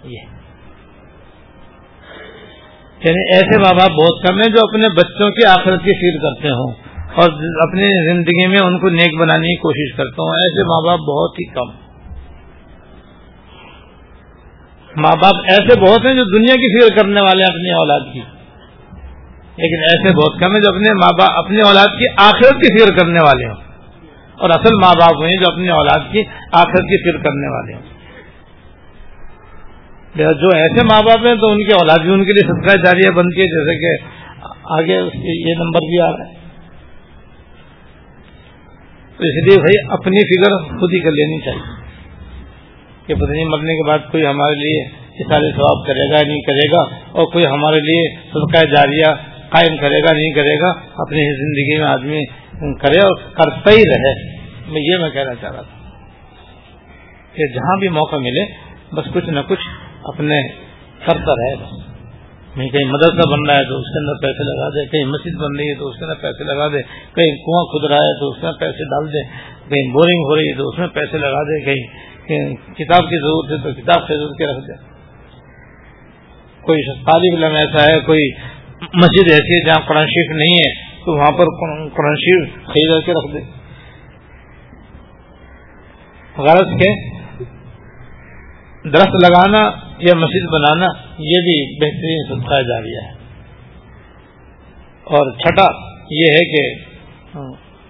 Speaker 1: یہ۔ یعنی ایسے ماں باپ بہت کم ہیں جو اپنے بچوں کی آخرت کی فیل کرتے ہوں۔ اور اپنی زندگی میں ان کو نیک بنانے کی کوشش کرتے ہوں۔ ایسے ماں باپ بہت ہی کم۔ ماں باپ ایسے بہت ہیں جو دنیا کی فکر کرنے والے ہیں اپنی اولاد کی۔ لیکن ایسے بہت کم ہیں جو اپنے ماں باپ اپنی اولاد کی آخرت کی فکر کرنے والے ہوں۔ اور اصل ماں باپ ہوئے جو اپنی اولاد کی آخرت کی فکر کرنے والے ہوں۔ جو ایسے ماں باپ ہیں تو ان کی اولاد بھی ان کے لیے صدقہ جاریہ بنتی ہے جیسے کہ آگے یہ نمبر بھی آ رہا ہے۔ تو اس لیے بھائی اپنی فکر خود ہی کر لینی چاہیے کہ پتنی مرنے کے بعد کوئی ہمارے لیے سارے ثواب کرے گا نہیں کرے گا اور کوئی ہمارے لیے صدقہ جاریہ قائم کرے گا نہیں کرے گا، اپنی زندگی میں آدمی کرے اور کرتا ہی رہے۔ میں یہ میں کہنا چاہ رہا تھا کہ جہاں بھی موقع ملے، بس کچھ نہ کچھ اپنے کرتا رہے گا نہیں، کہیں مدرسہ بن رہا ہے تو اس کے اندر پیسے لگا دے، کہیں مسجد بن رہی ہے تو اس کے اندر پیسے لگا دے، کہیں کنواں کھد رہا ہے تو اس میں پیسے ڈال دے، کہیں بورنگ ہو رہی ہے تو اس میں پیسے لگا دے، کہیں کتاب کی ضرورت ہے تو کتاب خرید کے رکھ دے۔ کوئی طالب علم ایسا ہے، کوئی مسجد ایسی ہے جہاں قرآن شریف نہیں ہے، تو وہاں پر قرآن شریف خرید کے رکھ دے۔ غرض کے درخت لگانا یا مسجد بنانا یہ بھی بہترین صدقہ جاریہ ہے۔ اور چھٹا یہ ہے کہ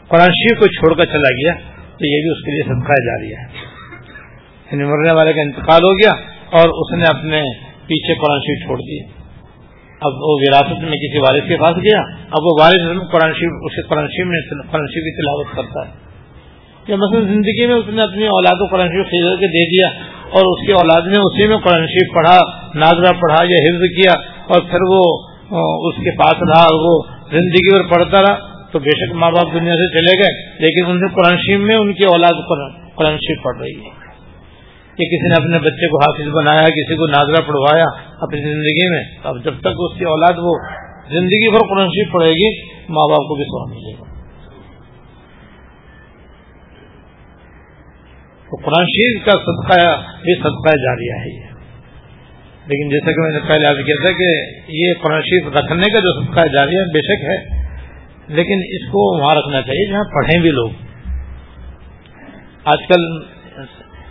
Speaker 1: قرآن شریف کو چھوڑ کر چلا گیا تو یہ بھی اس کے لیے صدقہ جاریہ ہے۔ یعنی مرنے والے کا انتقال ہو گیا اور اس نے اپنے پیچھے قرآن شریف چھوڑ دیا اب وہ وراثت میں کسی والد کے پاس گیا، اب وہ والد قرآن شریف اسے قرآن شریف میں قرآن شریف کی تلاوت کرتا ہے۔ یا مثلا زندگی میں اس نے اپنی اولاد کو قرآن شریف خرید کے دے دیا اور اس کی اولاد نے اسی میں قرآن شریف پڑھا، ناظرہ پڑھا یا حفظ کیا اور پھر وہ اس کے پاس رہا اور وہ زندگی پر پڑھتا رہا، تو بے شک ماں باپ دنیا سے چلے گئے، لیکن ان قرآن شریف میں ان کی اولاد قرآن شریف پڑھ رہی ہے۔ کہ کسی نے اپنے بچے کو حافظ بنایا، کسی کو ناظرہ پڑھوایا اپنی زندگی میں اب جب تک اس کی اولاد وہ زندگی بھر قرآن شریف پڑھے گی، ماں باپ کو بھی سو ملے گا۔ تو قرآن شریف کا صدقہ بھی صدقہ جاریہ ہے لیکن جیسا کہ میں نے پہلے آج کیا تھا کہ یہ قرآن شریف رکھنے کا جو صدقہ جاریہ بے شک ہے۔ لیکن اس کو وہاں رکھنا چاہیے جہاں پڑھیں بھی لوگ۔ آج کل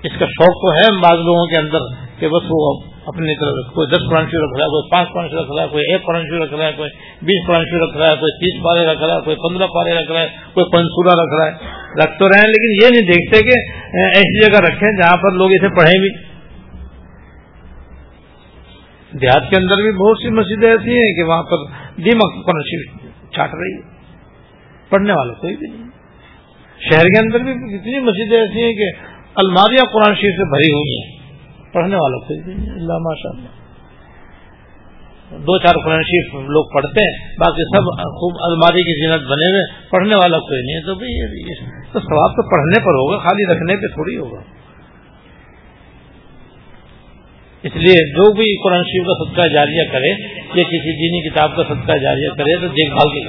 Speaker 1: اس کا شوق تو ہے بعض لوگوں کے اندر کہ بس وہ اپنی طرف کوئی دس پرانچی رکھ رہا ہے، کوئی پانچ پرانچی رکھ رہا ہے، کوئی ایک پرانچی رکھ رہا ہے، کوئی بیس پرانچی رکھ رہا ہے، کوئی تیس پارے رکھ رہا ہے، کوئی پندرہ پارے رکھ رہا ہے، کوئی پنسورا رکھ رہا ہے۔ رکھ تو رہے ہیں، لیکن یہ نہیں دیکھتے کہ ایسی جگہ رکھیں جہاں پر لوگ اسے پڑھیں بھی۔ دیہات کے اندر بھی بہت سی مسجدیں ایسی ہیں کہ وہاں پر دیمک پرانچی چھاٹ رہی ہے۔ پڑھنے والا کوئی بھی نہیں۔ شہر کے اندر بھی کتنی مسجدیں ایسی ہیں کہ الماریاں قرآن شریف سے بھری ہوئی ہیں۔ پڑھنے والا کوئی نہیں اللہ ماشاء اللہ دو چار قرآن شریف لوگ پڑھتے ہیں، باقی سب خوب الماری کی زینت بنے ہوئے، پڑھنے والا کوئی نہیں ہے۔ تو بھائی تو ثواب تو پڑھنے پر ہوگا، خالی رکھنے پہ تھوڑی ہوگا۔ اس لیے جو بھی قرآن شریف کا صدقہ جاریہ کرے، یا کسی دینی کتاب کا صدقہ جاریہ کرے، تو دیکھ بھال کے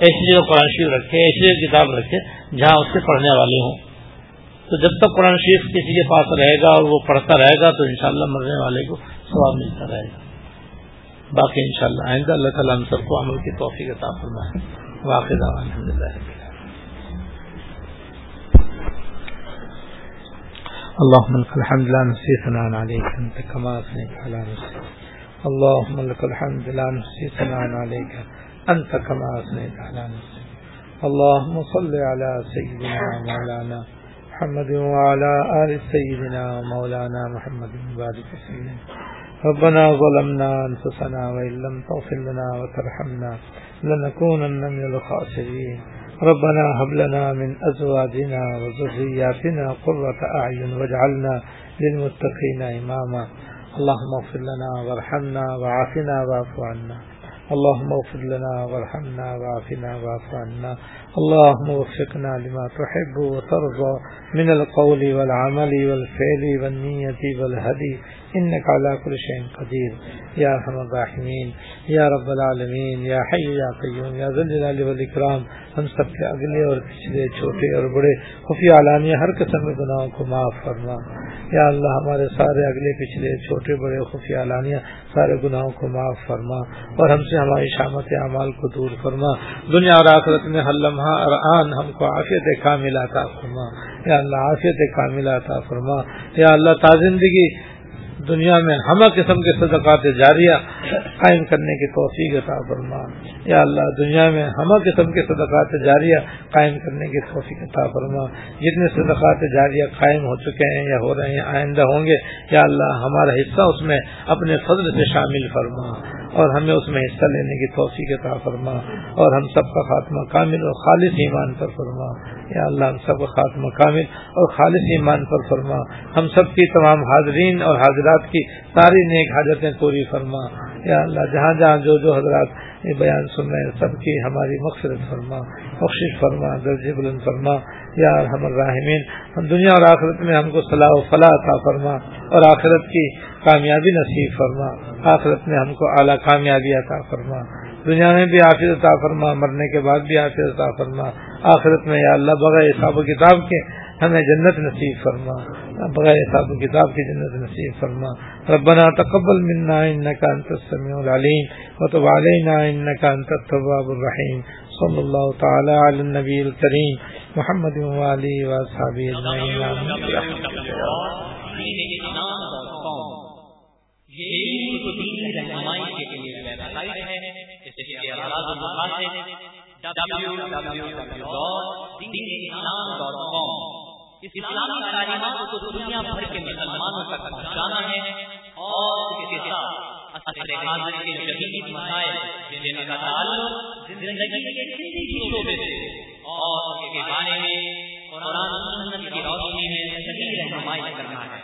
Speaker 1: ایسی جگہ قرآن شریف رکھے ایسی جگہ کتاب رکھے، جہاں اس سے پڑھنے والے ہوں۔ تو جب تک قرآن شریف کسی کے پاس رہے گا اور وہ پڑھتا رہے گا تو انشاءاللہ مرنے والے کو ثواب ملتا رہے گا۔ باقی انشاءاللہ آئندہ اللہ تعالیٰ ہم سب کو عمل کی توفیق عطا فرمائے۔ واقع الحمد للہ اللهم لك الحمد لا نحصي ثناء عليك انت كما اثنيت على نفسك اللهم لك الحمد لا نحصي ثناء عليك انت كما اثنيت على نفسك اللهم صل على سيدنا مولانا محمد وعلى آل سيدنا مولانا محمد وبارك وسلم ربنا ظلمنا أنفسنا وإن لم تغفر لنا وترحمنا لنكونن من الخاسرين. ربنا هب لنا من أزواجنا وذرياتنا قرة أعين واجعلنا للمتقين إماما. اللهم اغفر لنا وارحمنا وعافنا واعف عنا. اللهم اغفر لنا وارحمنا وعافنا واعف عنا. اللهم وفقنا لما تحب وترضى. من القول والعمل والفعل والنية والهدي. إنك على كل شيء قدير. يا رحم الراحمين. يا رب العالمين. يا حي يا قيوم. يا ذل الجلال والإكرام. ہم سب کے اگلے اور پچھلے چھوٹے اور بڑے خفی علانیہ ہر قسم کے گناہوں کو معاف فرما۔ یا اللہ، ہمارے سارے اگلے، پچھلے، چھوٹے، بڑے خفی علانیہ سارے گناہوں کو معاف فرما اور ہم سے ہماری شامت اعمال کو دور فرما۔ دنیا اور آخرت میں ہر لمحہ اور آن ہم کو عافیت کاملہ عطا فرما۔ یا اللہ، عافیت کاملہ عطا فرما۔ یا اللہ تازندگی دنیا میں ہم قسم کے صدقات جاریہ قائم کرنے کی توفیق عطا فرما۔ یا اللہ، دنیا میں ہم قسم کے صدقات جاریہ قائم کرنے کی توفیق عطا فرما۔ جتنے صدقات جاریہ قائم ہو چکے ہیں یا ہو رہے ہیں، آئندہ ہوں گے، یا اللہ ہمارا حصہ اس میں اپنے فضل سے شامل فرما اور ہمیں اس میں حصہ لینے کی توفیق عطا فرما اور ہم سب کا خاتمہ کامل اور خالص ایمان پر فرما۔ یا اللہ، ہم سب کا خاتمہ کامل اور خالص ایمان پر فرما۔ ہم سب کی تمام حاضرین اور حاضرات کی ساری نیک حاجتیں پوری فرما۔ یا اللہ، جہاں جہاں جو جو حضرات یہ بیان سن رہے ہیں، سب کی ہماری مقصد فرما بخش فرما درج بلند فرما۔ یا ہم الراحمین، ہم دنیا اور آخرت میں ہم کو صلاح و فلاح عطا فرما اور آخرت کی کامیابی نصیب فرما۔ آخرت میں ہم کو اعلیٰ کامیابی عطا فرما۔ دنیا میں بھی آفر عطا فرما، مرنے کے بعد بھی آفر عطا فرما۔ آخرت میں یا اللہ، بغیر حساب و کتاب کے ہمیں جنت نصیب فرما۔ بغیر حساب کتاب کی جنت نصیب فرما۔ ربنا تقبل منا انك انت السميع العليم وتب علينا انك انت التواب الرحيم صلى الله تعالى على النبي الكريم محمد وعلي واصحابه اجمعين
Speaker 2: www.islam.com اسلامی تعلیمات کو دنیا بھر کے مسلمانوں تک پہنچانا ہے اور اس کے ساتھ حاضر کے جدید مسائل، جن کا تعلق زندگی کے کسی بھی شعبے سے اور اس کے بارے میں قرآن سنت کی روشنی میں صحیح رہنمائی کرنا ہے۔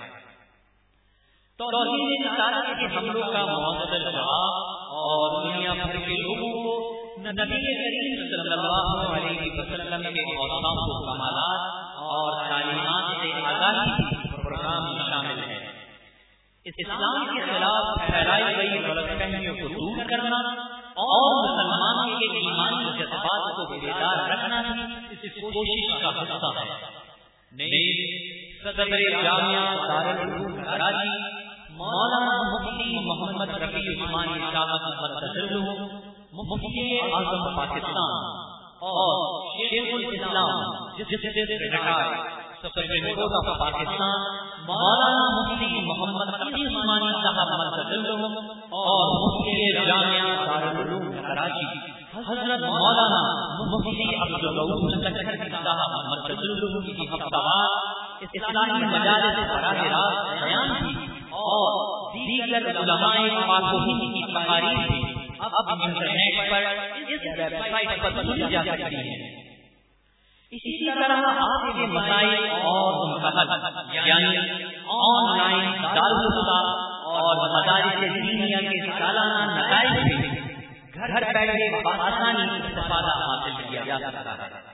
Speaker 2: توحید رسالت کے حملوں کا معذر جواب اور دنیا بھر کے لوگوں کو نبی کریم صلی اللہ علیہ وسلم کے اوصاف و کمالات اور تعلیمات سے آگاہی پروگرام شامل ہے۔ اسلام کے خلاف پھیلائی گئی غلط فہمیوں کو دور کرنا اور مسلمانوں کے ایمانی جذبات کو بیدار رکھنا اس کوشش کا حصہ ہے۔ صدر جامعہ دارالعلوم کراچی، مولانا مفتی محمد رفیع عثمانی شاہ احمد مفتی اعظم پاکستان اور شیخ الاسلام سپریم کورٹ آف پاکستان مولانا مفتی محمد عثمانی صاحب اور مفتی جامعہ دارالعلوم کراچی، حضرت مولانا مفتی عبد الرؤوف صاحب مرکز کی ہفتہ اسلامی مجالس براہ راست بیان کی اور دیگر علماء پاک کی تقاریر اب انٹرنیٹ پر اس ویب سائٹ پر سنی جا سکتی ہے۔ اسی طرح آپ کے مسائل اور یعنی آن لائن دارالفتا اور مدارس دینیا کے سالانہ نتائج سے گھر بیٹھے آسانی استفادہ حاصل کیا جا سکتا ہے۔